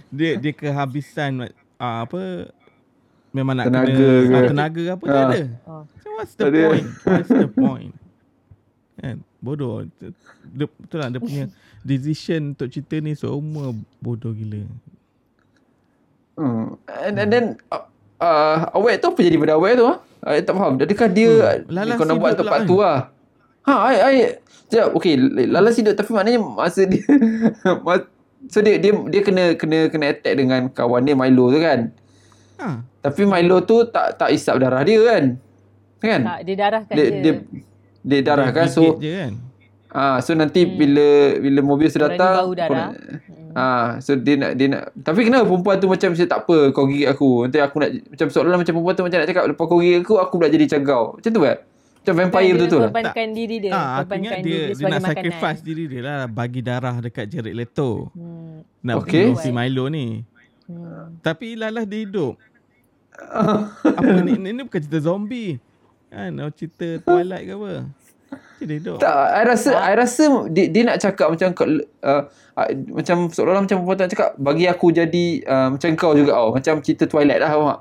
Speaker 2: dia dia kehabisan uh, apa memang nak
Speaker 1: tenaga
Speaker 2: kena
Speaker 1: ke.
Speaker 2: Ah, tenaga apa ha. tak ada. Oh. So what's the ada. point? What's the point? Kan? Bodoh. Dia, betul lah dia punya decision untuk cerita ni semua bodoh gila.
Speaker 1: Hmm. And, and then uh, uh, awet tu apa jadi pada awet tu? Ha? I tak faham. Adakah dia
Speaker 2: Hmm,
Speaker 1: kau nak buat tempat
Speaker 2: pula
Speaker 1: tu lah. Ha, I, I, sekejap, okay, Lalas hidup tapi maknanya masa dia, so dia, dia, dia kena, kena, kena attack dengan kawan dia Milo tu kan.
Speaker 2: Ha.
Speaker 1: Tapi Milo tu tak, tak isap darah dia kan. Kan?
Speaker 3: Tak, dia darahkan
Speaker 1: dia,
Speaker 3: je.
Speaker 1: dia, dia darah
Speaker 2: Dia
Speaker 1: kan.
Speaker 2: gigit
Speaker 1: So,
Speaker 2: je kan.
Speaker 1: ah, so nanti bila, bila Mobius
Speaker 3: Orang ni
Speaker 1: datang.
Speaker 3: bau darah.
Speaker 1: Ah, so dia nak dia nak tapi kenapa perempuan tu macam macam tak apa kau gigit aku. Nanti aku nak macam seolah macam perempuan tu macam nak cakap lepas kau gigit aku aku pula jadi macam kau. Macam tu kan? Macam vampire
Speaker 3: dia
Speaker 1: tu.
Speaker 3: korbankan diri dia.
Speaker 2: Ah, aku ingat
Speaker 3: diri
Speaker 2: dia, dia
Speaker 3: sebagai
Speaker 2: nak
Speaker 3: makanan.
Speaker 2: sacrifice diri dia lah bagi darah dekat Jared Leto.
Speaker 3: Hmm.
Speaker 2: Nak
Speaker 1: Okay.
Speaker 2: bunuh si Milo ni.
Speaker 3: Hmm.
Speaker 2: Tapi lalas dia hidup. apa ni? Ni, ni bukan cerita zombie. Kan? Oh, cerita Twilight ke apa? Dia hidup.
Speaker 1: Tak, I rasa I rasa dia, dia nak cakap macam uh, uh, macam seolah-olah macam perempuan cakap bagi aku jadi uh, macam kau juga tau. Macam cerita Twilight lah faham tak?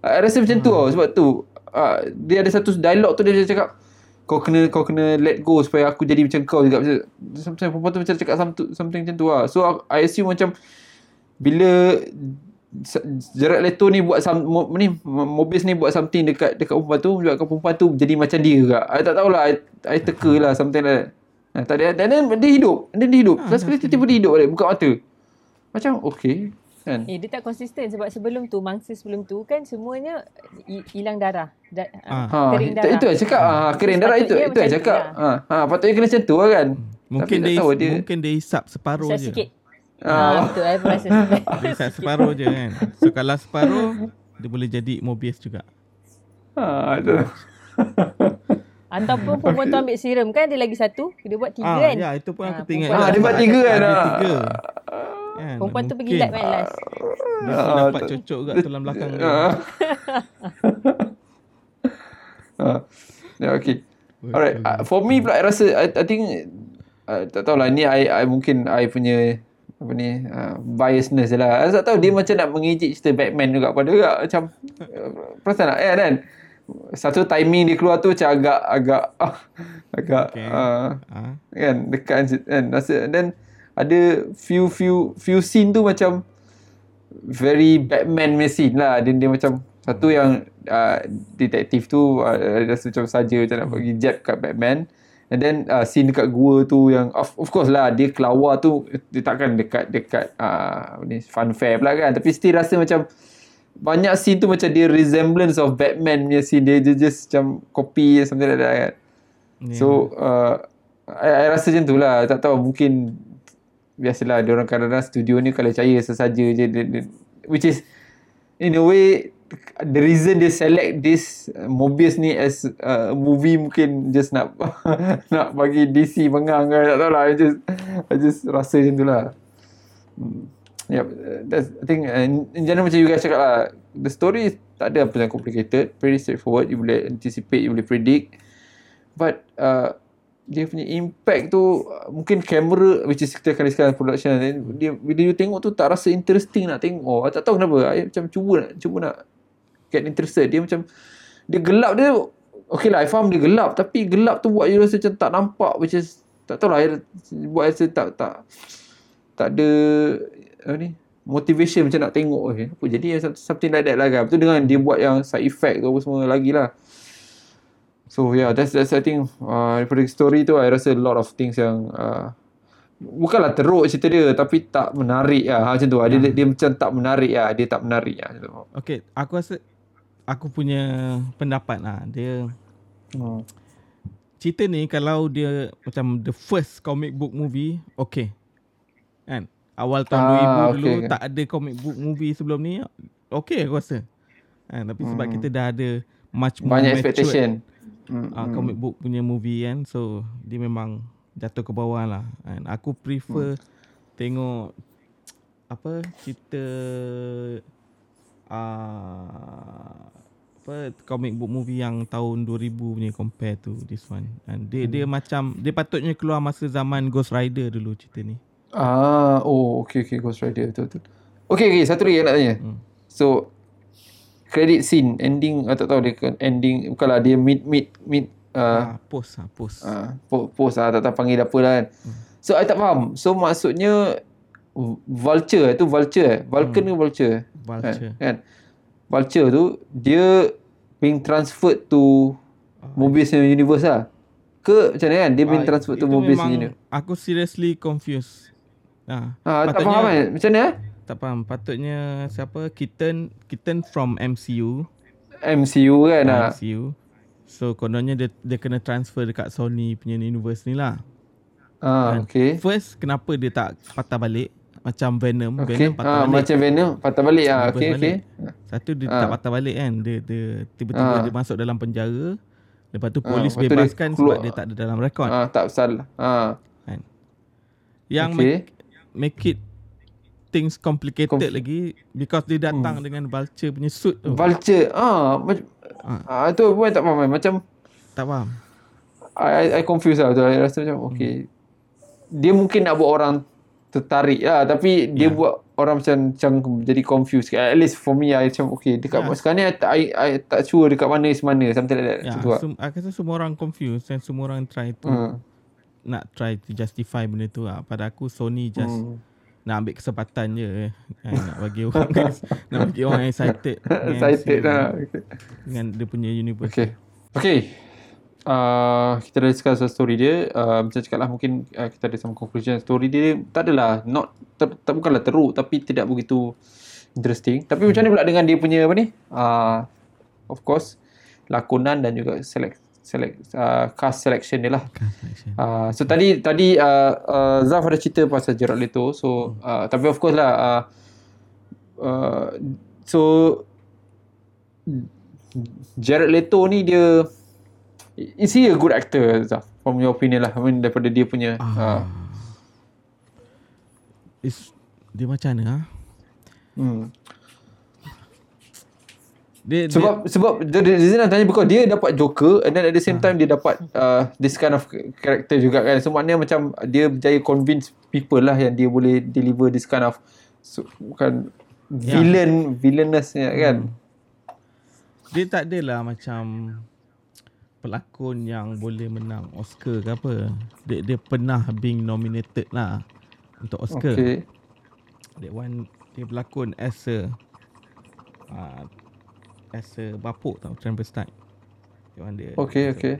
Speaker 1: I rasa macam tu tau sebab tu uh, dia ada satu dialog tu dia cakap kau kena kau kena let go supaya aku jadi macam kau juga. Macam something perempuan tu macam cakap something, something macam tu lah. So I assume macam bila Jared Leto ni buat some, ni Mobius ni buat something dekat dekat perempuan tu menyebabkan perempuan tu jadi macam dia juga. I tak tahulah I, I teka lah something like that. Ha, tak ada dan dia hidup. Dan dia hidup.
Speaker 2: Ah,
Speaker 1: Last sekali tiba-tiba dia hidup balik buka mata. Macam okay kan.
Speaker 3: Eh, dia tak konsisten sebab sebelum tu, mangsa sebelum tu kan semuanya hi- hilang darah. Da.
Speaker 1: Ha,
Speaker 3: kering
Speaker 1: itu,
Speaker 3: darah.
Speaker 1: itu saya cakap. Ha, kering darah itu itu saya
Speaker 3: macam
Speaker 1: cakap. Ha, ha, patutnya kena macam tu lah kan.
Speaker 2: Mungkin
Speaker 1: Tapi
Speaker 2: dia,
Speaker 1: dia-
Speaker 2: mungkin dia hisap separuh
Speaker 3: Besar
Speaker 2: je.
Speaker 3: sikit.
Speaker 1: Ah,
Speaker 3: betul. I pun rasa
Speaker 2: Dia hisap separuh je kan. So kalau separuh, dia boleh jadi Mobius juga.
Speaker 1: Ha, itu.
Speaker 3: Ataupun perempuan tu ambil serum kan, dia lagi satu. Dia buat tiga
Speaker 2: ah,
Speaker 3: kan.
Speaker 2: Ya, itu pun aku
Speaker 3: Ah,
Speaker 2: tengok.
Speaker 3: perempuan
Speaker 1: Ah, dia buat tiga kan?
Speaker 2: Ada
Speaker 1: Ah.
Speaker 2: tiga. Kan,
Speaker 3: Perempuan tu pergi lab kan last.
Speaker 2: Dia tu dapat cocok kat tulang belakang dia.
Speaker 1: Ah. Ah. Ya, okay. Alright. Uh, for me pula, I rasa, I, I think, uh, tak tahulah, ni I, I mungkin I punya, apa ni, uh, biasness je lah. I tak tahu, dia macam nak mengejek cerita Batman juga pada juga. Macam, uh, perasan tak? Eh, kan? Satu timing dia keluar tu macam agak, agak, agak,
Speaker 2: Okay.
Speaker 1: uh,
Speaker 2: Ah.
Speaker 1: kan dekat kan rasa dan ada few few few scene tu macam very Batman punya scene lah. Dia, dia macam satu yang uh, detektif tu uh, rasa macam saja macam nak bagi jab kat Batman. And then uh, scene dekat gua tu yang of, of course lah dia kelawar tu dia takkan dekat dekat uh, ni funfair pula kan. Tapi still rasa macam banyak scene tu macam dia resemblance of Batman punya scene. Dia je just macam copy something like that kan.
Speaker 2: Ya.
Speaker 1: So uh, I, I rasa macam tu lah. Tak tahu mungkin Biasalah dia orang kadang-kadang studio ni Kalau percaya sesaja je dia, dia, Which is In a way The reason they select this uh, Mobius ni as uh, movie Mungkin just nak Nak bagi DC mengang kan Tak tahu lah. I just, I just rasa macam tu lah. Hmm. Yep, uh, that's, I think uh, in, general macam you guys cakap lah The story tak ada apa yang complicated. Very straightforward. You boleh anticipate You boleh predict. But uh, dia punya impact tu mungkin kamera which is kita akan discuss production dia bila you tengok tu tak rasa interesting nak tengok. Oh, tak tahu kenapa. I macam cuba nak cuba nak get interested. Dia macam dia gelap dia okay lah I faham dia gelap tapi gelap tu buat you rasa macam tak nampak which is tak tahu lah buat rasa tak tak tak ada apa ni motivation macam nak tengok okay, apa jadi something like that lah kan. Betul dengan dia buat yang side effect tu apa semua lagi lah. So yeah, that's that's I think uh, daripada story tu I rasa a lot of things yang uh, bukanlah teruk cerita dia tapi tak menarik lah ha, macam tu. Dia, dia, dia macam tak menarik lah. Dia tak menarik lah macam tu.
Speaker 2: Okay, aku rasa aku punya pendapat lah. Dia
Speaker 1: Hmm.
Speaker 2: cerita ni kalau dia macam the first comic book movie, okay. Kan? Awal tahun
Speaker 1: Ah,
Speaker 2: 2000 dulu
Speaker 1: okay, okay.
Speaker 2: tak ada comic book movie sebelum ni, okay aku rasa. Kan? Tapi sebab
Speaker 1: Hmm.
Speaker 2: kita dah ada much more
Speaker 1: Banyak
Speaker 2: matured,
Speaker 1: Hmm.
Speaker 2: uh, comic book punya movie kan. So dia memang jatuh ke bawah lah. Kan? Aku prefer
Speaker 1: Hmm.
Speaker 2: tengok apa cerita uh, apa comic book movie yang tahun 2000 punya compare to this one. And dia dia
Speaker 1: Hmm.
Speaker 2: macam dia patutnya keluar masa zaman Ghost Rider dulu cerita ni.
Speaker 1: Ah, oh, okay, okay, Ghost Rider, betul, betul. Okay, okay, satu lagi yang nak tanya.
Speaker 2: Hmm.
Speaker 1: So, credit scene, ending, I tak tahu dia ending, bukanlah dia mid, mid, mid, uh,
Speaker 2: Ah, post ah, post.
Speaker 1: uh, po- post lah, tak tahu panggil apa lah kan. So, I tak faham. So, maksudnya, Vulture, tu Vulture eh? Vulcan ke Vulture?
Speaker 2: Vulture.
Speaker 1: Kan? kan? vulture tu dia being transferred to Mobius universe lah. Ke macam mana kan dia being
Speaker 2: Ah,
Speaker 1: transferred to Mobius universe.
Speaker 2: Aku seriously confused. Ha,
Speaker 1: Ah, tak faham kan? Macam mana eh?
Speaker 2: Tak faham. Patutnya siapa? Kitten Kitten from MCU.
Speaker 1: MCU kan ah.
Speaker 2: MCU. So kononnya dia dia kena transfer dekat Sony punya universe ni lah.
Speaker 1: Ah,
Speaker 2: Kan?
Speaker 1: okay.
Speaker 2: First kenapa dia tak patah balik macam Venom,
Speaker 1: Okay.
Speaker 2: Venom patah
Speaker 1: Ah,
Speaker 2: balik.
Speaker 1: macam Venom patah balik ah. Okay.
Speaker 2: balik. Satu dia
Speaker 1: Ah.
Speaker 2: tak patah balik kan. Dia dia tiba-tiba
Speaker 1: Ah.
Speaker 2: dia masuk dalam penjara. Lepas tu
Speaker 1: Ah,
Speaker 2: polis
Speaker 1: lepas tu dia
Speaker 2: bebaskan sebab dia tak ada dalam rekod.
Speaker 1: Ah, tak salah. Ah.
Speaker 2: Kan. Yang
Speaker 1: Okay.
Speaker 2: make, make it things complicated
Speaker 1: Conf-
Speaker 2: lagi because dia datang
Speaker 1: Hmm.
Speaker 2: dengan vulture punya suit tu.
Speaker 1: Vulture. Ah, macam
Speaker 2: Ah.
Speaker 1: ah tu pun tak faham. kan. Macam
Speaker 2: tak faham.
Speaker 1: I, I, I confused lah tu. I rasa macam okay. Dia mungkin nak buat orang tertarik lah tapi dia
Speaker 2: Ya.
Speaker 1: buat orang macam macam jadi confused. At least for me I macam okay dekat
Speaker 2: Ya.
Speaker 1: sekarang ni I, I, I tak sure dekat mana is mana something like that.
Speaker 2: Ya,
Speaker 1: Macam tu lah.
Speaker 2: sem- aku rasa semua orang confused dan semua orang try to
Speaker 1: Hmm.
Speaker 2: nak try to justify benda tu lah. Pada aku Sony just
Speaker 1: Hmm.
Speaker 2: Nak ambil kesempatan je eh. kan, nak bagi orang nak bagi orang excited
Speaker 1: Excited lah. Okay.
Speaker 2: dengan dia punya universe.
Speaker 1: Okay. Okay. Uh, kita dah discuss story dia. Uh, macam cakap lah mungkin uh, kita ada sama conclusion. Story dia tak adalah not ter, tak bukanlah teruk tapi tidak begitu interesting. Tapi macam mana pula dengan dia punya apa ni? Uh, of course lakonan dan juga select select uh, cast selection dia lah. Uh, so tadi tadi uh, uh, Zaf ada cerita pasal Gerard Leto. So uh, tapi of course lah uh, uh, so Jared Leto ni dia is he a good actor Zaf from your opinion lah I mean daripada dia punya uh,
Speaker 2: Ah. Is, dia macam mana ah?
Speaker 1: hmm.
Speaker 2: Dia,
Speaker 1: sebab sebab the, the reason I'm tanya because dia dapat Joker and then at the same time dia dapat uh, this kind of character juga kan so maknanya macam dia berjaya convince people lah yang dia boleh deliver this kind of so, bukan
Speaker 2: Ya.
Speaker 1: villain villainous kan
Speaker 2: dia, dia tak adalah macam pelakon yang boleh menang Oscar ke apa. Dia dia pernah being nominated lah untuk Oscar.
Speaker 1: okay
Speaker 2: That one dia berlakon as a uh, as bapuk tau one dia.
Speaker 1: okay okay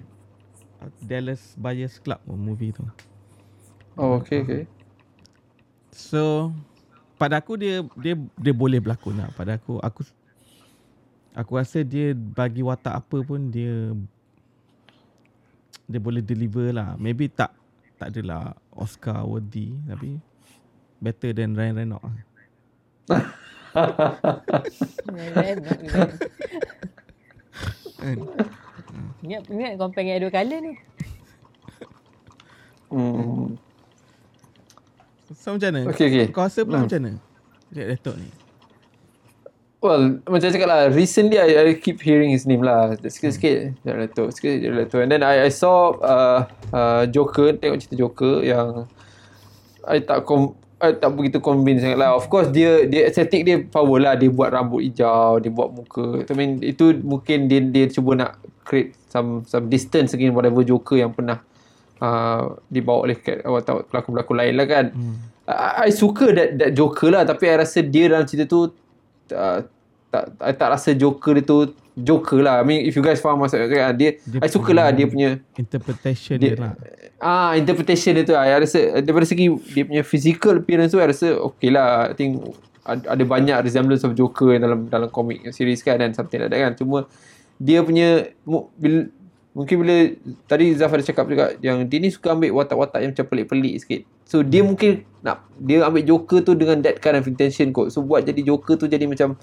Speaker 2: Uh, Dallas Buyers Club pun movie tu.
Speaker 1: oh okay okay
Speaker 2: So pada aku dia dia dia boleh berlakon lah. Pada aku aku aku rasa dia bagi watak apa pun dia dia boleh deliver lah. Maybe tak tak adalah Oscar worthy tapi better than Ryan Reynolds
Speaker 3: not Ryan.
Speaker 2: Kan?
Speaker 3: Ingat, ingat compare dengan dua colour ni.
Speaker 1: hmm.
Speaker 2: So macam mana?
Speaker 1: Okay, okay.
Speaker 2: Kau rasa pula
Speaker 1: Hmm.
Speaker 2: macam mana? Jared Leto ni.
Speaker 1: Well, macam cakap lah, recently I, I keep hearing his name lah. Sikit-sikit, Jared Leto. Sikit Jared Leto. And then I, I saw uh, uh, Joker, tengok cerita Joker yang I tak kom, I tak begitu convinced sangat lah. Of course, dia dia estetik dia power lah. Dia buat rambut hijau, dia buat muka. I mean, itu mungkin dia dia cuba nak create some some distance against whatever Joker yang pernah uh, dibawa oleh atau pelakon-pelakon lain lah kan. Hmm. I, I suka that, that Joker lah. Tapi I rasa dia dalam cerita tu uh, tak I tak rasa Joker dia tu Joker lah. I mean if you guys faham maksud saya dia,
Speaker 2: Dia
Speaker 1: I suka lah dia punya
Speaker 2: Interpretation dia,
Speaker 1: dia,
Speaker 2: lah.
Speaker 1: ah interpretation dia tu I rasa daripada segi dia punya physical appearance tu I rasa okay lah. I think ada, banyak resemblance of Joker dalam dalam komik series kan dan something like that kan. Cuma dia punya bila, mungkin bila tadi Zaf ada cakap juga yang dia ni suka ambil watak-watak yang macam pelik-pelik sikit. So dia mungkin nak dia ambil Joker tu dengan that kind of intention kot. So buat jadi Joker tu jadi macam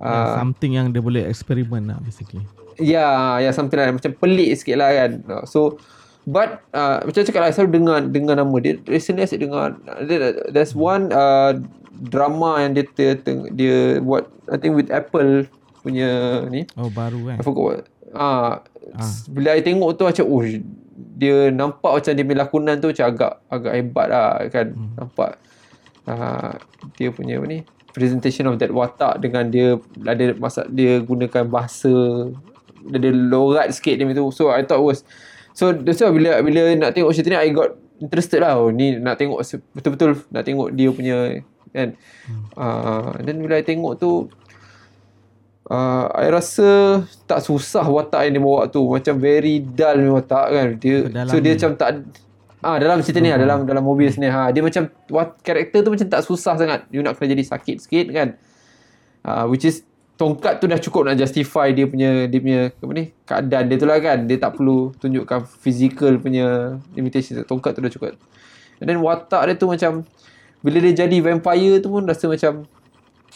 Speaker 2: Uh,
Speaker 1: uh,
Speaker 2: something yang dia boleh eksperimen lah basically.
Speaker 1: Ya, ya something like that. Macam pelik sikit lah kan. Uh, So, but uh, macam cakap lah, saya dengar, dengar nama dia. Recently saya dengar, there- there's one uh, drama yang dia, dia, dia buat, I think with Apple punya ni.
Speaker 2: Oh baru kan.
Speaker 1: I forgot what. Ah,
Speaker 2: Ah.
Speaker 1: Bila I tengok tu macam, oh, dia nampak macam dia punya lakonan tu macam agak agak hebat lah kan. Hmm. Nampak uh, dia punya apa ni, presentation of that watak dengan dia ada masa dia gunakan bahasa dia ada lorat sikit dia tu. So I thought was so that's why bila bila nak tengok cerita ni I got interested lah. Oh, ni nak tengok betul-betul nak tengok dia punya kan. Hmm. Uh, then bila I tengok tu uh, I rasa tak susah watak yang dia bawa tu macam very dull watak kan dia
Speaker 2: Dalam
Speaker 1: so dia
Speaker 2: ni.
Speaker 1: macam tak ah dalam cerita ni ah, dalam dalam mobil ni ha dia macam wat, karakter tu macam tak susah sangat. You nak kena jadi sakit sikit kan? Uh, which is tongkat tu dah cukup nak justify dia punya dia punya apa ni keadaan dia tu lah kan? Dia tak perlu tunjukkan physical punya limitation. Tongkat tu dah cukup. And then watak dia tu macam bila dia jadi vampire tu pun rasa macam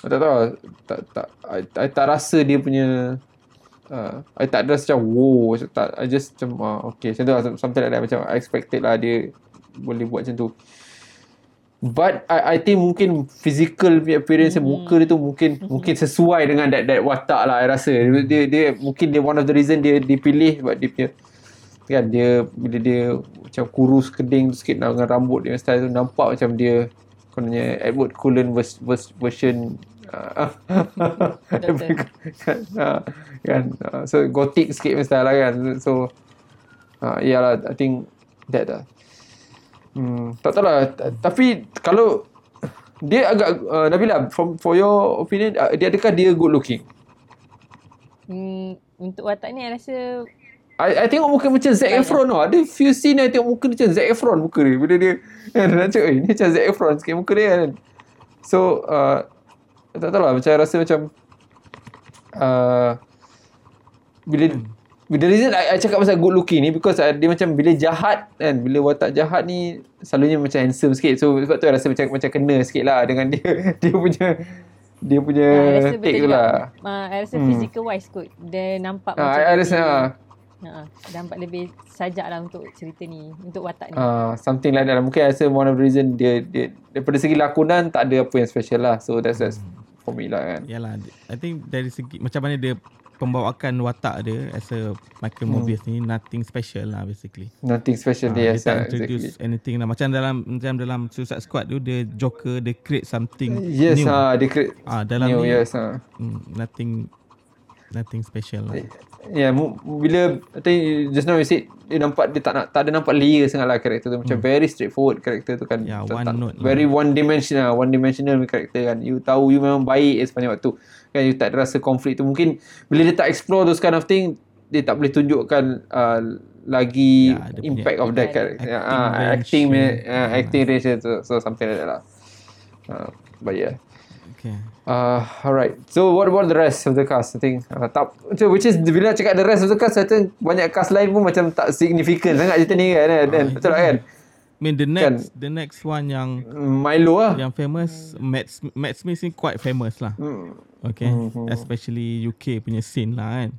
Speaker 1: tak tahu lah. tak tak I, I tak rasa dia punya uh, I tak rasa macam wow. Macam tak I just macam uh, okay. Macam tu lah. Something like that. Macam I expected lah dia boleh buat macam tu. But I, I think mungkin physical appearance hmm. muka dia tu mungkin mungkin sesuai dengan that, that watak lah I rasa. Dia, dia, dia mungkin dia one of the reason dia dipilih sebab dia punya kan dia bila dia macam kurus keding tu sikit dengan rambut dia style tu nampak macam dia kononnya Edward Cullen vers, vers, version. kan, uh, kan uh, so gothic sikit punya style lah kan so uh, iyalah I think that lah hmm, tak tahu lah tapi kalau dia agak uh, Nabila from for your opinion uh, dia adakah dia good looking
Speaker 3: Hmm, untuk watak ni I rasa
Speaker 1: I, I tengok muka macam Zac Efron tau. Ada few scene I tengok muka macam Zac Efron muka dia. Bila dia kan, nak cakap, eh, ni macam Zac Efron sikit muka dia kan. So, uh, tak tahu lah. Macam I rasa macam uh, bila bila the reason I, I cakap pasal good looking ni because uh, dia macam bila jahat kan bila watak jahat ni selalunya macam handsome sikit so sebab tu I rasa macam macam kena sikit lah dengan dia dia punya dia punya
Speaker 3: I rasa
Speaker 1: take tu lah
Speaker 3: Uh, I rasa
Speaker 1: Hmm.
Speaker 3: physical wise kot. Dia nampak
Speaker 1: Ah, I, I rasa
Speaker 3: lebih,
Speaker 1: ah,
Speaker 3: uh, nampak lebih sajak lah untuk cerita ni. Untuk watak ni.
Speaker 1: Uh, something like that. Mungkin I rasa one of the reason dia, dia daripada segi lakonan tak ada apa yang special lah. So that's that's me lah kan.
Speaker 2: Yalah, I think dari segi macam mana dia pembawakan watak dia as a Michael
Speaker 1: Hmm.
Speaker 2: Mobius ni nothing special lah basically.
Speaker 1: Nothing special
Speaker 2: Ah,
Speaker 1: dia.
Speaker 2: dia tak
Speaker 1: yes,
Speaker 2: introduce
Speaker 1: exactly.
Speaker 2: anything lah. Macam dalam macam dalam Suicide Squad tu dia Joker dia create something
Speaker 1: Yes,
Speaker 2: new.
Speaker 1: ah, dia create
Speaker 2: Ah dalam
Speaker 1: new,
Speaker 2: ni
Speaker 1: yes, ah.
Speaker 2: mm, nothing nothing special lah.
Speaker 1: Yeah, mu- bila I think just now you said dia nampak dia tak nak tak ada nampak layer sangat lah karakter tu macam very straightforward karakter tu kan.
Speaker 2: Hmm. Yeah,
Speaker 1: tak,
Speaker 2: one
Speaker 1: tak,
Speaker 2: note lah.
Speaker 1: Very one dimensional, one dimensional karakter kan. You tahu you memang baik sepanjang waktu. Kan you tak ada rasa konflik tu. Mungkin bila dia tak explore those kind of thing dia tak boleh tunjukkan uh, lagi
Speaker 2: Yeah,
Speaker 1: impact of that character.
Speaker 2: acting
Speaker 1: Yeah, ah,
Speaker 2: range
Speaker 1: acting uh, acting range dia tu. So something like that lah. Uh, but yeah.
Speaker 2: Okay.
Speaker 1: Uh, alright. So what about the rest of the cast? I think uh, tak, so which is bila cakap the rest of the cast, I think banyak cast lain pun macam tak significant sangat cerita ni kan. kan?
Speaker 2: Ah,
Speaker 1: Betul tak kan?
Speaker 2: I mean the next the next one yang
Speaker 1: Milo lah.
Speaker 2: yang famous Matt, Matt Smith ni quite famous lah.
Speaker 1: Hmm.
Speaker 2: Okay.
Speaker 1: Mhm.
Speaker 2: Especially UK punya scene lah kan.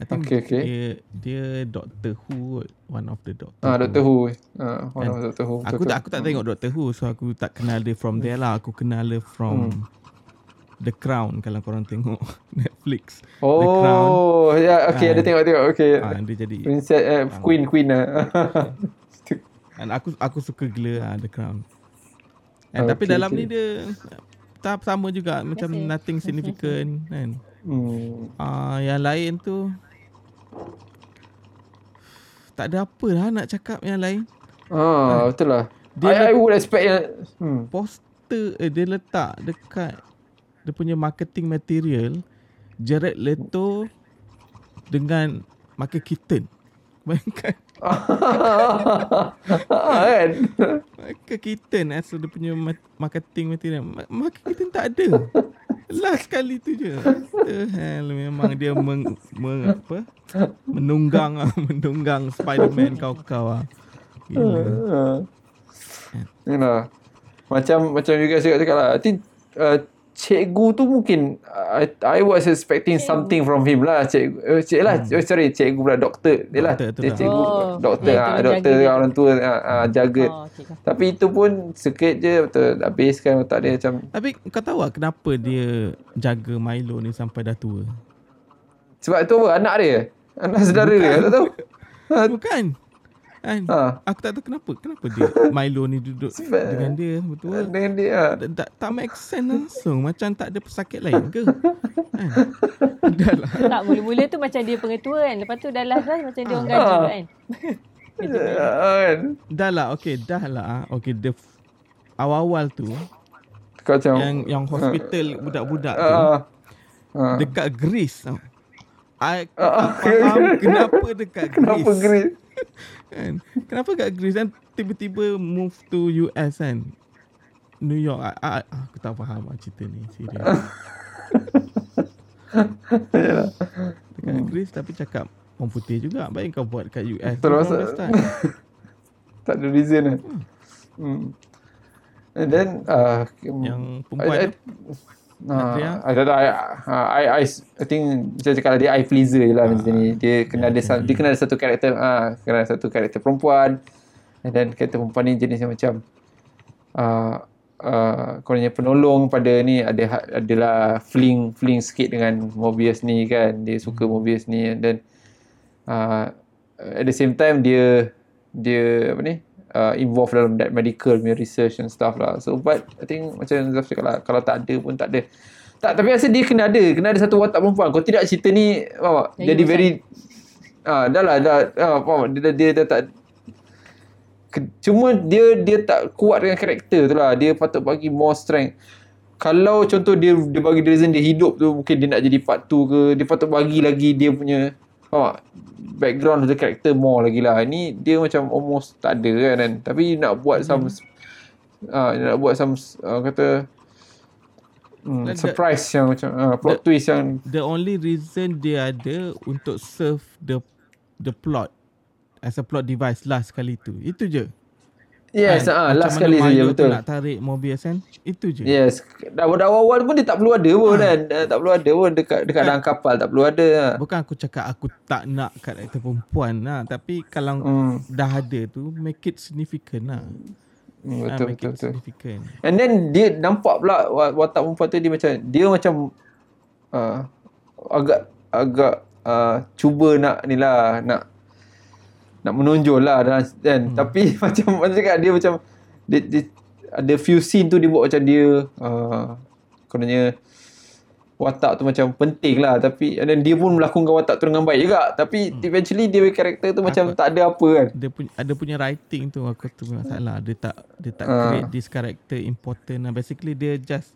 Speaker 2: I think
Speaker 1: Okay, okay.
Speaker 2: dia dia Doctor Who one of the Doctor.
Speaker 1: Ah. Doctor Who. Ah, one of Doctor Who.
Speaker 2: Aku tak aku tak tengok Doctor Who so aku tak kenal dia from there lah. Aku kenal dia from
Speaker 1: Hmm.
Speaker 2: The Crown kalau korang tengok Netflix. The Crown.
Speaker 1: Oh, ya, yeah, okay,
Speaker 2: Ah.
Speaker 1: ada tengok tengok. Okay.
Speaker 2: Ah, dia jadi
Speaker 1: Princess eh, Queen Queen lah.
Speaker 2: and aku aku suka gila lah The Crown. And
Speaker 1: Okay,
Speaker 2: tapi dalam
Speaker 1: okay.
Speaker 2: ni dia tak sama juga macam
Speaker 3: Masih.
Speaker 2: nothing significant kan.
Speaker 1: hmm.
Speaker 2: Ah yang lain tu tak ada apa lah nak cakap yang lain.
Speaker 1: Ah, betul lah.
Speaker 2: Dia
Speaker 1: I, I would expect yang hmm.
Speaker 2: Poster eh, dia letak dekat dia punya marketing material Jared Leto dengan Michael Keaton. Bayangkan
Speaker 1: kan?
Speaker 2: Michael Keaton as dia punya ma- marketing material. Ma- Michael Keaton tak ada. Last kali tu je. The hell memang dia meng, meng apa? Menunggang ah, menunggang Spider-Man kau-kau ah. Gila.
Speaker 1: You know, macam macam you guys cakap, cakap lah. I think uh, cikgu tu mungkin I, I was expecting something from him lah. Cikgu, uh, cik lah. Oh, sorry, cikgu pula doktor. Dia lah.
Speaker 2: Doktor
Speaker 1: Dia
Speaker 2: lah.
Speaker 1: cikgu
Speaker 3: Oh,
Speaker 1: doktor.
Speaker 3: tolong
Speaker 1: doktor
Speaker 3: jaga dia.
Speaker 1: orang tua ah, ah, jaga.
Speaker 3: Oh, okay.
Speaker 1: Tapi itu pun sikit je betul. Habis kan otak dia macam
Speaker 2: Tapi kau tahu tak kenapa dia jaga Milo ni sampai dah tua?
Speaker 1: sebab tu apa? Anak dia. Anak saudara dia. Tak tahu.
Speaker 2: Bukan. Kan?
Speaker 1: Ha.
Speaker 2: Aku tak tahu kenapa. Kenapa dia Milo ni duduk dengan dia betul?
Speaker 1: Dengan dia. ah.
Speaker 2: Tak, tak, tak make sense langsung. Macam tak ada pesakit lain ke? Kan? Dah lah.
Speaker 3: Tak, mula-mula tu macam dia pengetua kan. Lepas tu dah last-last macam dia orang gaji
Speaker 1: Ah.
Speaker 3: kan.
Speaker 1: Ah, kan?
Speaker 2: Dah lah. Okay. Dah lah. ah. Okay. The f- awal-awal tu
Speaker 1: Kau macam
Speaker 2: yang yang hospital budak-budak tu
Speaker 1: ah, Ah.
Speaker 2: dekat Greece tau. I tak faham kenapa dekat Greece.
Speaker 1: Kenapa Greece?
Speaker 2: kan? Kenapa kat Greece kan tiba-tiba move to US kan? New York. I, I, aku tak faham lah cerita ni. Serius. dekat Greece tapi cakap orang putih juga. Baik kau buat kat US.
Speaker 1: Terus tak ada reason lah. Hmm. And then uh,
Speaker 2: Yang
Speaker 1: I,
Speaker 2: perempuan
Speaker 1: I,
Speaker 2: tu.
Speaker 1: Nah, I don't know. I, I, I, I think macam cakap dia eye pleaser je lah macam ni. Dia kena ada sa- dia kena ada satu karakter ah kena ada satu karakter perempuan. And then karakter perempuan ni jenis yang macam uh, uh, kononnya penolong pada ni ada ha- adalah fling fling sikit dengan Mobius ni kan. Dia suka Mobius ni and then uh, at the same time dia dia apa ni uh, involved dalam that medical punya research and stuff lah. So but I think macam Zaf cakap lah kalau tak ada pun tak ada. Tak tapi rasa dia kena ada, kena ada satu watak perempuan. Kalau tidak cerita ni faham tak?
Speaker 3: Jadi
Speaker 1: very ah dah lah dah ah, faham dia, dia, dia, dia tak ke- cuma dia dia tak kuat dengan karakter tu lah. Dia patut bagi more strength. Kalau contoh dia dia bagi the reason dia hidup tu mungkin dia nak jadi part 2 ke, dia patut bagi lagi dia punya faham tak? background of the character more lagi lah. Ni dia macam almost tak ada kan. kan? Tapi nak buat some ah nak buat some uh, kata hmm,
Speaker 2: Dan the-
Speaker 1: surprise yang macam uh, plot twist yang
Speaker 2: The only reason dia ada untuk serve the the plot as a plot device last kali tu. Itu je.
Speaker 1: Yes
Speaker 2: Kan?
Speaker 1: ah
Speaker 2: Macam
Speaker 1: last kali saja betul.
Speaker 2: Nak tarik Mobius kan. Itu je.
Speaker 1: Yes. Dah dah awal-awal pun dia tak perlu ada pun kan. Eh, Tak perlu ada pun dekat dekat dalam kapal tak perlu ada. lah.
Speaker 2: Bukan aku cakap aku tak nak karakter perempuan lah. Tapi kalau
Speaker 1: Hmm,
Speaker 2: dah ada tu, make it significant lah.
Speaker 1: hmm,
Speaker 2: Ah,
Speaker 1: betul
Speaker 2: make
Speaker 1: betul
Speaker 2: it
Speaker 1: betul.
Speaker 2: significant.
Speaker 1: And then dia nampak pula wa- watak perempuan tu dia macam dia macam uh, agak agak uh, cuba nak ni lah nak nak menonjol lah dan, dan hmm. tapi macam macam cakap dia macam dia, dia ada few scene tu dia buat macam dia uh, kononnya watak tu macam penting lah tapi and then dia pun melakonkan watak tu dengan baik juga tapi hmm. eventually dia punya karakter tu macam
Speaker 2: Apa?
Speaker 1: tak ada apa kan
Speaker 2: Dia punya, ada punya writing tu aku tu masalah. Dia tak dia tak
Speaker 1: Ah.
Speaker 2: create this character important lah. Basically dia just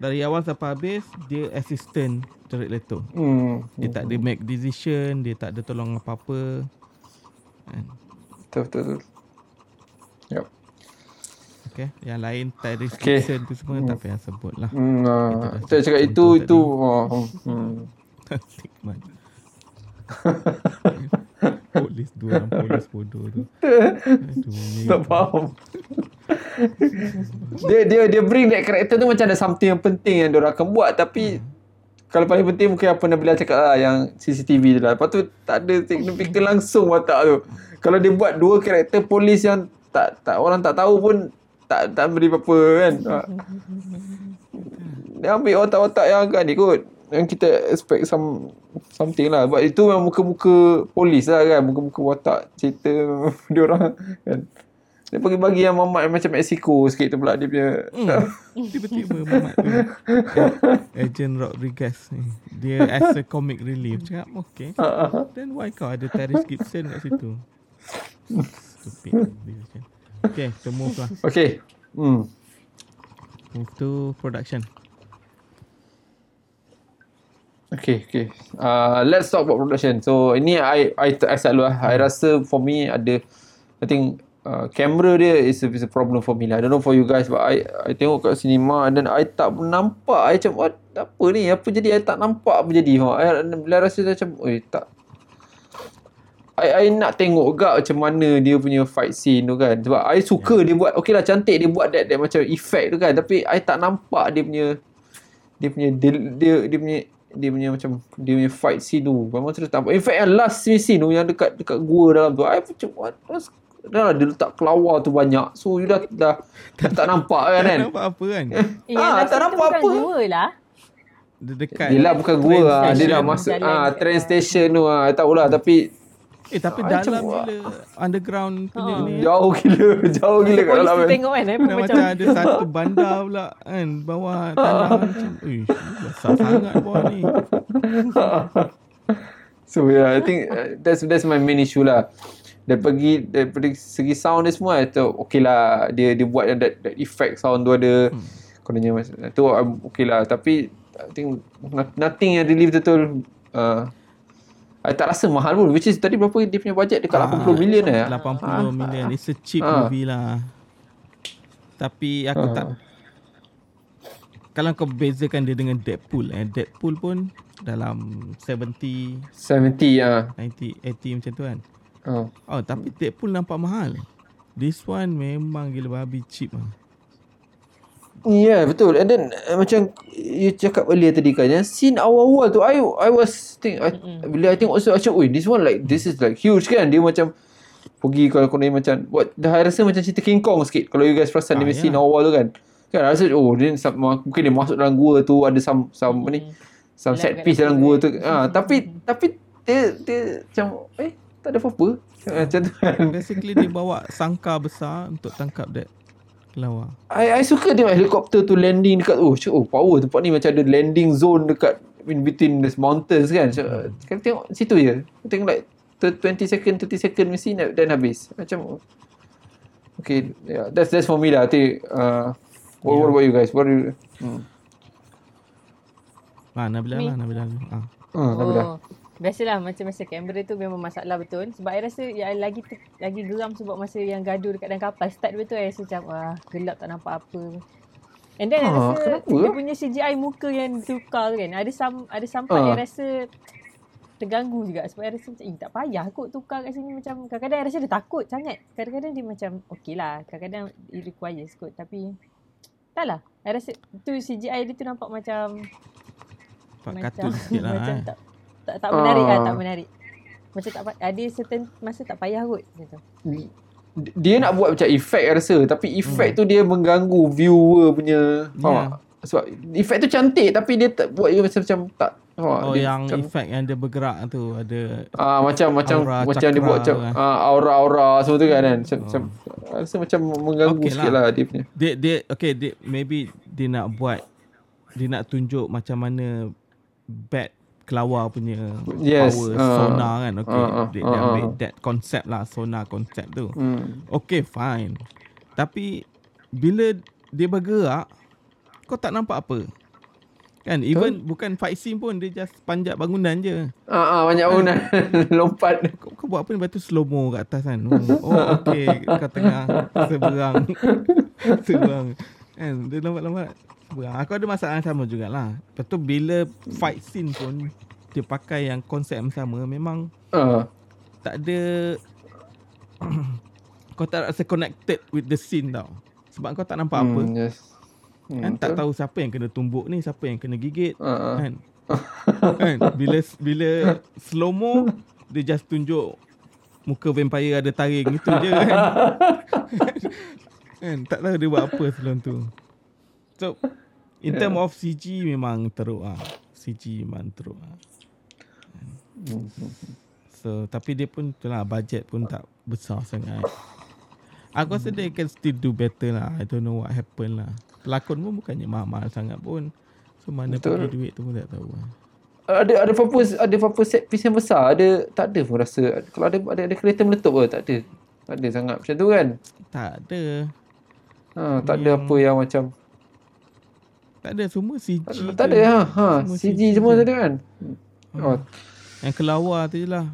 Speaker 2: dari awal sampai habis dia assistant Jared Leto.
Speaker 1: hmm.
Speaker 2: Dia tak ada make decision, dia tak ada tolong apa-apa.
Speaker 1: Betul betul, betul. Yup.
Speaker 2: Okay. Yang lain Tyrese
Speaker 1: Okay.
Speaker 2: Gibson tu semua tak payah sebut lah.
Speaker 1: Hmm,
Speaker 2: Kita
Speaker 1: ah, saya cakap itu
Speaker 2: contoh
Speaker 1: itu oh, hmm.
Speaker 2: Tikman. polis dua orang polis bodoh tu. Aduh,
Speaker 1: tak faham. dia dia dia bring that character tu macam ada something yang penting yang dia orang akan buat tapi kalau paling penting mungkin apa Nabila cakap lah yang CCTV tu lah. Lepas tu tak ada signifikan langsung watak tu. Kalau dia buat dua karakter polis yang tak tak orang tak tahu pun tak tak beri apa-apa kan. Ah. Dia ambil watak-watak yang agak ni kot. Yang kita expect some something lah. Sebab itu memang muka-muka polis lah kan. Muka-muka watak cerita dia orang kan. Dia bagi-bagi yang mamat macam Mexico sikit tu pula dia punya.
Speaker 2: Hmm. Tiba-tiba Muhammad tu Agent Rodriguez ni Dia as a comic relief Cakap okay Then why kau ada Tyrese Gibson kat situ Stupid. Okay kita move lah
Speaker 1: Okay. Hmm.
Speaker 2: Move to production
Speaker 1: Okay, okay. Uh, let's talk about production. So, ini I I, I dulu lah. I rasa for me ada, I think uh, kamera dia is a, is a problem for me lah. I don't know for you guys but I I tengok kat cinema dan I tak nampak. I macam, what, apa ni? Apa jadi? I tak nampak apa jadi. Ha. I, I rasa macam, oi tak. I, I nak tengok juga macam mana dia punya fight scene tu kan. Sebab I suka yeah. dia buat, okay lah cantik dia buat that, that macam effect tu kan. Tapi I tak nampak dia punya, dia punya, dia, dia, dia punya, dia punya macam, dia punya fight scene tu. Memang terus tampak. In fact yang last scene tu yang dekat dekat gua dalam tu. I macam, what? What's, dah lah dia letak kelawar tu banyak. So you dah, dah, dah tak nampak kan kan.
Speaker 2: Tak nampak apa kan
Speaker 3: Eh,
Speaker 1: Ah,
Speaker 3: yang
Speaker 1: tak nampak apa.
Speaker 3: bukan gua lah.
Speaker 2: Dia dekat
Speaker 1: Dia lah bukan gua lah. Dia dah masuk ah
Speaker 3: dekat-
Speaker 1: train station tu ah. I tahulah tapi
Speaker 2: Eh tapi
Speaker 1: Ah,
Speaker 2: dalam
Speaker 1: macam-
Speaker 2: gila Underground punya
Speaker 3: Ah.
Speaker 2: ni
Speaker 1: jauh gila, jauh gila kat
Speaker 3: Polis
Speaker 1: dalam
Speaker 3: tu
Speaker 1: kan.
Speaker 3: tengok kan eh, macam
Speaker 2: macam ada satu bandar pula kan Bawah tanah macam Uish Besar sangat bawah ni
Speaker 1: So yeah, I think uh, that's that's my main issue lah. Dari pergi daripada segi sound dia semua itu okay lah dia dia buat yang that, that effect sound tu ada. Hmm. Kononnya mas- tu um, okay lah tapi I think no- nothing yang relief betul uh, I tak rasa mahal pun which is tadi berapa dia punya budget dekat
Speaker 2: Ah,
Speaker 1: 80 million eh
Speaker 2: 80 million. It's a cheap
Speaker 1: Ah.
Speaker 2: movie lah. Tapi aku
Speaker 1: Ah.
Speaker 2: tak kalau kau bezakan dia dengan Deadpool eh Deadpool pun dalam 70
Speaker 1: 70 ah
Speaker 2: 90 80 macam tu kan.
Speaker 1: Uh.
Speaker 2: Oh tapi Deadpool nampak mahal. This one memang gila babi cheap lah.
Speaker 1: Ya yeah, betul and then uh, macam you cakap earlier tadi kan yang scene awal-awal tu I I was think I, bila I tengok also macam oi this one like this is like huge kan dia macam pergi kalau kau ni macam buat dah I rasa macam cerita King Kong sikit kalau you guys perasan
Speaker 2: Ah,
Speaker 1: dia
Speaker 2: ya.
Speaker 1: scene awal tu kan kan I rasa oh dia some, mungkin dia masuk dalam gua tu ada some some apa ni some set piece dalam gua tu ah tapi tapi dia dia macam eh tak ada apa-apa macam tu kan
Speaker 2: Basically dia bawa sangkar besar untuk tangkap that kelawar.
Speaker 1: I, I suka tengok helikopter tu landing dekat oh, cik, oh power tempat ni macam ada landing zone dekat in between the mountains kan. So, kan tengok situ je. Tengok like 20 second 30 second mesti dan habis. Macam Okay, yeah, that's that's for me lah. I think uh, what, what about you guys? What do you hmm.
Speaker 2: Ah Nabila lah Nabila. Ah.
Speaker 1: Oh, Nabila.
Speaker 3: Oh, biasalah macam masa kamera tu memang masalah betul. Sebab I rasa yang lagi ter, lagi geram sebab masa yang gaduh dekat dalam kapal. Start betul I rasa macam wah gelap tak nampak apa. And then I
Speaker 1: Ah,
Speaker 3: rasa
Speaker 1: kenapa?
Speaker 3: dia punya CGI muka yang tukar tu kan. Ada sam ada sampai
Speaker 1: Ah.
Speaker 3: yang rasa terganggu juga sebab I rasa macam eh tak payah kot tukar kat sini macam kadang-kadang I rasa dia takut sangat. Kadang-kadang dia macam okey lah. Kadang-kadang it requires kot tapi tak lah. I rasa tu CGI dia tu nampak macam
Speaker 2: Pak
Speaker 3: macam
Speaker 2: kartun sikit lah
Speaker 3: macam
Speaker 2: eh.
Speaker 3: tak tak tak menarik lah,
Speaker 1: Ah.
Speaker 3: tak menarik. Macam tak ada certain masa tak payah kot macam tu.
Speaker 1: Dia nak buat macam efek rasa tapi efek
Speaker 2: Hmm.
Speaker 1: tu dia mengganggu viewer punya faham
Speaker 2: Yeah.
Speaker 1: tak? Sebab efek tu cantik tapi dia tak buat macam macam tak?
Speaker 2: Oh
Speaker 1: Dia
Speaker 2: yang
Speaker 1: macam,
Speaker 2: efek yang dia bergerak tu ada
Speaker 1: Ah macam macam
Speaker 2: Aura
Speaker 1: macam dia
Speaker 2: cakra
Speaker 1: buat macam
Speaker 2: kan.
Speaker 1: ah, aura-aura semua tu kan kan. Macam, macam rasa macam mengganggu
Speaker 2: Okey
Speaker 1: sikit lah. dia punya.
Speaker 2: dia dia okay dia maybe dia nak buat dia nak tunjuk macam mana bat kelawar punya
Speaker 1: Yes,
Speaker 2: power
Speaker 1: ah.
Speaker 2: sonar kan okay.
Speaker 1: Ah, ah,
Speaker 2: dia,
Speaker 1: ah,
Speaker 2: dia ambil
Speaker 1: ah.
Speaker 2: that concept lah sonar concept tu.
Speaker 1: Hmm.
Speaker 2: okay fine. Tapi bila dia bergerak kau tak nampak apa. Kan even bukan fight scene pun dia just panjat bangunan je.
Speaker 1: Ah, ah banyak bangunan. Lompat.
Speaker 2: kau, kau buat apa ni? Lepas tu slow mo kat atas kan? Oh, oh okay. Kat tengah Seberang. Seberang. Kan? Dia lambat-lambat Seberang Aku ada masalah yang sama jugalah. Lepas tu bila Fight scene pun Dia pakai yang konsep yang sama Memang
Speaker 1: Ah.
Speaker 2: Tak ada Kau tak rasa connected With the scene tau. Sebab kau tak nampak apa.
Speaker 1: Hmm, yes. Hmm,
Speaker 2: Kan tak tahu siapa yang kena tumbuk ni Siapa yang kena gigit
Speaker 1: ah.
Speaker 2: kan. Kan bila bila slow mo dia just tunjuk muka vampire ada taring itu je kan. Kan tak tahu dia buat apa sebelum tu so in term of CG memang teruk ah CG memang teruk ah so tapi dia pun tu lah budget pun tak besar sangat aku rasa they can still do better lah I don't know what happen lah pelakon pun bukannya mahal-mahal sangat pun So mana
Speaker 1: Betul.
Speaker 2: pergi duit tu pun tak tahu lah.
Speaker 1: Ada ada apa-apa ada apa-apa set piece yang besar ada tak ada pun rasa kalau ada ada ada kereta meletup ke tak ada. Tak ada sangat macam tu kan.
Speaker 2: Tak ada.
Speaker 1: Ha, tak ada apa yang macam
Speaker 2: Tak ada semua CG.
Speaker 1: tak, ada- tak ada ha. Ha,
Speaker 2: Semua
Speaker 1: CG
Speaker 2: CG
Speaker 1: semua tadi kan. Oh,
Speaker 2: Yang kelawar tu je lah.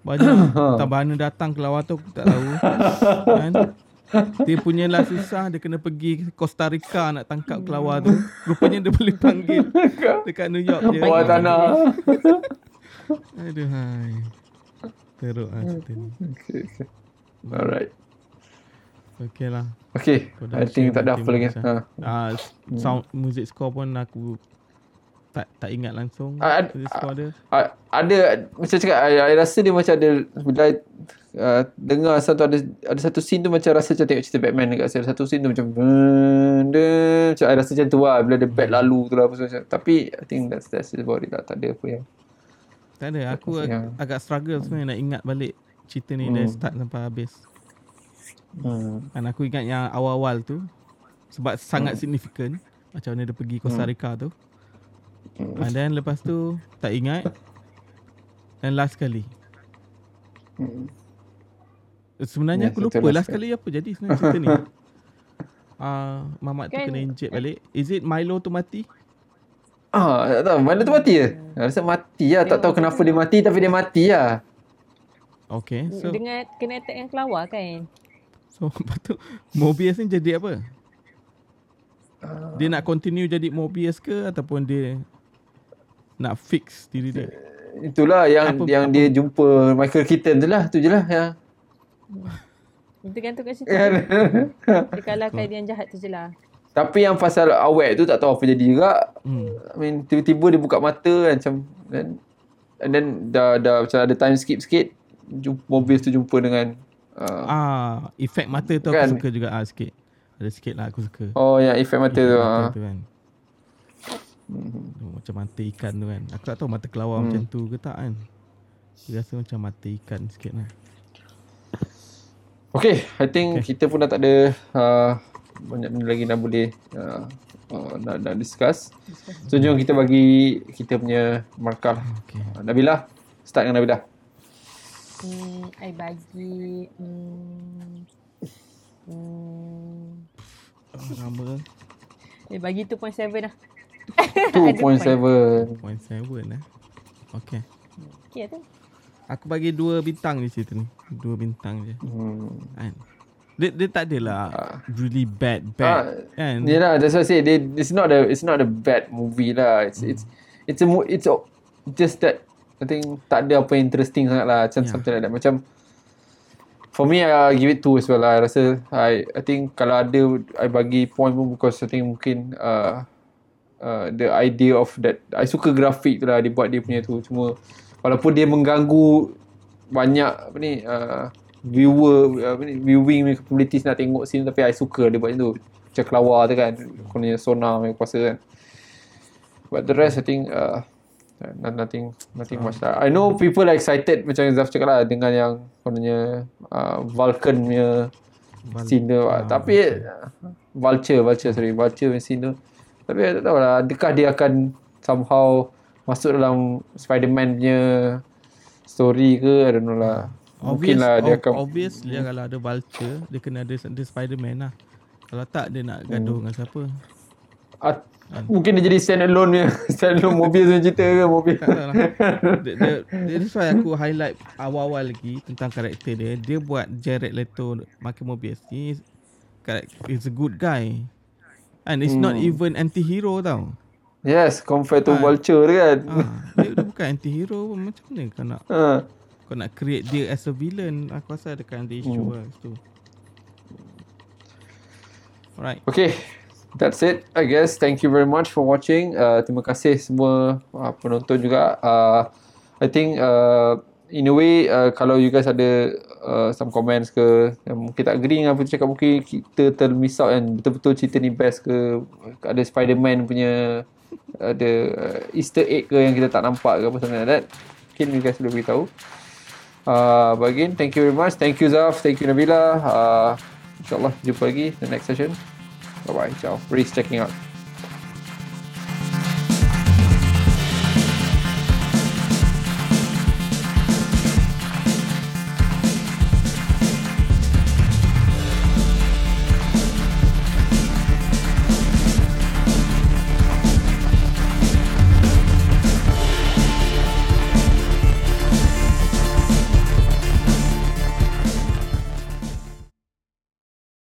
Speaker 2: Banyak tak mana datang kelawar tu aku tak tahu. kan? Dia punya lah susah Dia kena pergi Costa Rica Nak tangkap kelawar tu Rupanya dia boleh panggil Dekat New York je
Speaker 1: bawah tanah.
Speaker 2: Aduh hai Teruk lah cerita ni
Speaker 1: okay, okay. Alright.
Speaker 2: Okay lah.
Speaker 1: Okay,
Speaker 2: dah
Speaker 1: I think tak ada apa lagi. Ha.
Speaker 2: Ah, sound music score pun aku tak tak ingat langsung.
Speaker 1: Ah, ad-
Speaker 2: score dia.
Speaker 1: A- ada macam cakap I, I rasa dia macam ada bila I, uh, dengar satu ada ada satu scene tu macam rasa macam tengok cerita Batman dekat saya. Satu scene tu macam benda macam I rasa macam tu lah bila ada bat lalu tu lah apa macam tapi I think that's that's about it lah. Tak ada apa yang
Speaker 2: Tak ada aku ag-
Speaker 1: yang-
Speaker 2: agak struggle sebenarnya nak ingat balik cerita ni dari start sampai habis.
Speaker 1: Hmm.
Speaker 2: Kan aku ingat yang awal-awal tu sebab sangat signifikan macam mana dia pergi Costa Rica tu. And then lepas tu tak ingat. Dan last kali.
Speaker 1: Hmm.
Speaker 2: Sebenarnya
Speaker 1: Yes,
Speaker 2: aku lupa
Speaker 1: last
Speaker 2: last kali apa jadi sebenarnya cerita ni. Ah, Mamat tu
Speaker 3: Kan-
Speaker 2: kena inject balik. Is it Milo tu mati?
Speaker 1: Ah, tak tahu. Mana tu mati je? Rasa mati lah. Tak tahu kenapa dia mati tapi dia mati lah.
Speaker 2: Okay, so
Speaker 3: Dengan kena attack yang kelawar kan.
Speaker 2: So lepas tu Mobius ni jadi apa? Dia nak continue jadi Mobius ke ataupun dia nak fix diri dia?
Speaker 1: Itulah yang
Speaker 2: Apa-
Speaker 1: yang
Speaker 2: apa-
Speaker 1: dia jumpa Michael Keaton tu lah. Tu je lah. Yang.
Speaker 3: Itu gantung kat situ.
Speaker 1: Kan?
Speaker 3: Dia kalahkan dia yang jahat tu je lah.
Speaker 1: Tapi yang pasal awet tu tak tahu apa jadi juga.
Speaker 2: Hmm.
Speaker 1: I mean tiba-tiba dia buka mata kan macam then, and then dah dah macam ada time skip sikit jumpa Mobius tu jumpa dengan uh,
Speaker 2: Ah, efek mata tu
Speaker 1: Kan?
Speaker 2: aku suka juga ah sikit. Ada sikit lah aku suka.
Speaker 1: oh yang efek mata
Speaker 2: Efek
Speaker 1: tu.
Speaker 2: mata
Speaker 1: ah.
Speaker 2: tu kan. Oh, macam mata ikan tu kan. Aku tak tahu mata kelawar
Speaker 1: Hmm.
Speaker 2: macam tu ke tak kan. Dia rasa macam mata ikan sikit lah.
Speaker 1: Okay, I think okay. kita pun dah tak ada uh, banyak benda lagi nak boleh uh, uh, nak, nak discuss. So jom kita bagi kita punya markah. lah.
Speaker 2: Okay.
Speaker 1: Uh, Nabila, start dengan Nabila.
Speaker 3: Hmm, I bagi hmm, hmm,
Speaker 2: Oh, lama.
Speaker 3: I bagi 2.7 lah.
Speaker 1: 2.7.
Speaker 2: 0.7 eh. Okay.
Speaker 3: Okay tu.
Speaker 2: Aku bagi dua bintang di situ ni. Dua bintang je.
Speaker 1: Hmm.
Speaker 2: Kan. Dia, dia tak adalah really bad bad kan.
Speaker 1: Yeah lah, that's what I say. They, it's not a it's not a bad movie lah. It's it's it's a it's a, just that I think tak ada apa yang interesting sangat lah. Macam
Speaker 2: Yeah.
Speaker 1: something like that. Macam for me, I give it two as well lah. I rasa I I think kalau ada I bagi point pun because I think mungkin uh, uh, the idea of that I suka grafik tu lah dia buat dia punya tu. Cuma walaupun dia mengganggu banyak apa ni uh, viewer apa ni viewing capabilities nak tengok scene tapi I suka dia buat macam tu macam kelawar tu kan kononnya sonar punya kuasa kan but the rest I think uh, nothing nothing much lah. I know people are excited macam Zaf cakap lah dengan yang kononnya uh, Vulcan punya
Speaker 2: Val-
Speaker 1: scene tu
Speaker 2: ah,
Speaker 1: tapi uh, Vulture Vulture sorry Vulture punya scene tu tapi I tak tahu lah adakah dia akan somehow masuk dalam Spider-Man punya story ke? I don't know lah. Mungkin
Speaker 2: Obvious,
Speaker 1: lah dia akan
Speaker 2: Obviously kalau ada vulture Dia kena ada, ada Spiderman lah. Kalau tak dia nak gaduh
Speaker 1: Hmm.
Speaker 2: dengan siapa?
Speaker 1: At, mungkin dia jadi stand alone punya stand alone mobil punya cerita ke mobil.
Speaker 2: Tak lah. Dia, dia, dia, That's why aku highlight awal-awal lagi Tentang karakter dia. Dia buat Jared Leto Makin Mobius He is, a good guy. And it's not
Speaker 1: Hmm.
Speaker 2: even anti-hero tau.
Speaker 1: Yes compared to
Speaker 2: Ah.
Speaker 1: vulture tu kan.
Speaker 2: Ha, dia, dia bukan anti-hero. Pun Macam mana kau nak
Speaker 1: ha.
Speaker 2: Kau nak create dia as a villain? Aku rasa ada kan ada issue
Speaker 1: Hmm.
Speaker 2: lah Alright.
Speaker 1: Okay, that's it. I guess. Thank you very much for watching. Uh, terima kasih semua uh, penonton juga. Uh, I think uh, in a way uh, kalau you guys ada uh, some comments ke yang mungkin tak agree dengan apa tu cakap mungkin kita termiss out kan betul-betul cerita ni best ke ada Spider-Man punya ada uh, easter egg ke yang kita tak nampak ke apa something like that mungkin you guys boleh beritahu uh, but again thank you very much thank you Zaf thank you Nabila uh, InsyaAllah jumpa lagi the next session. But anyway, so really sticking up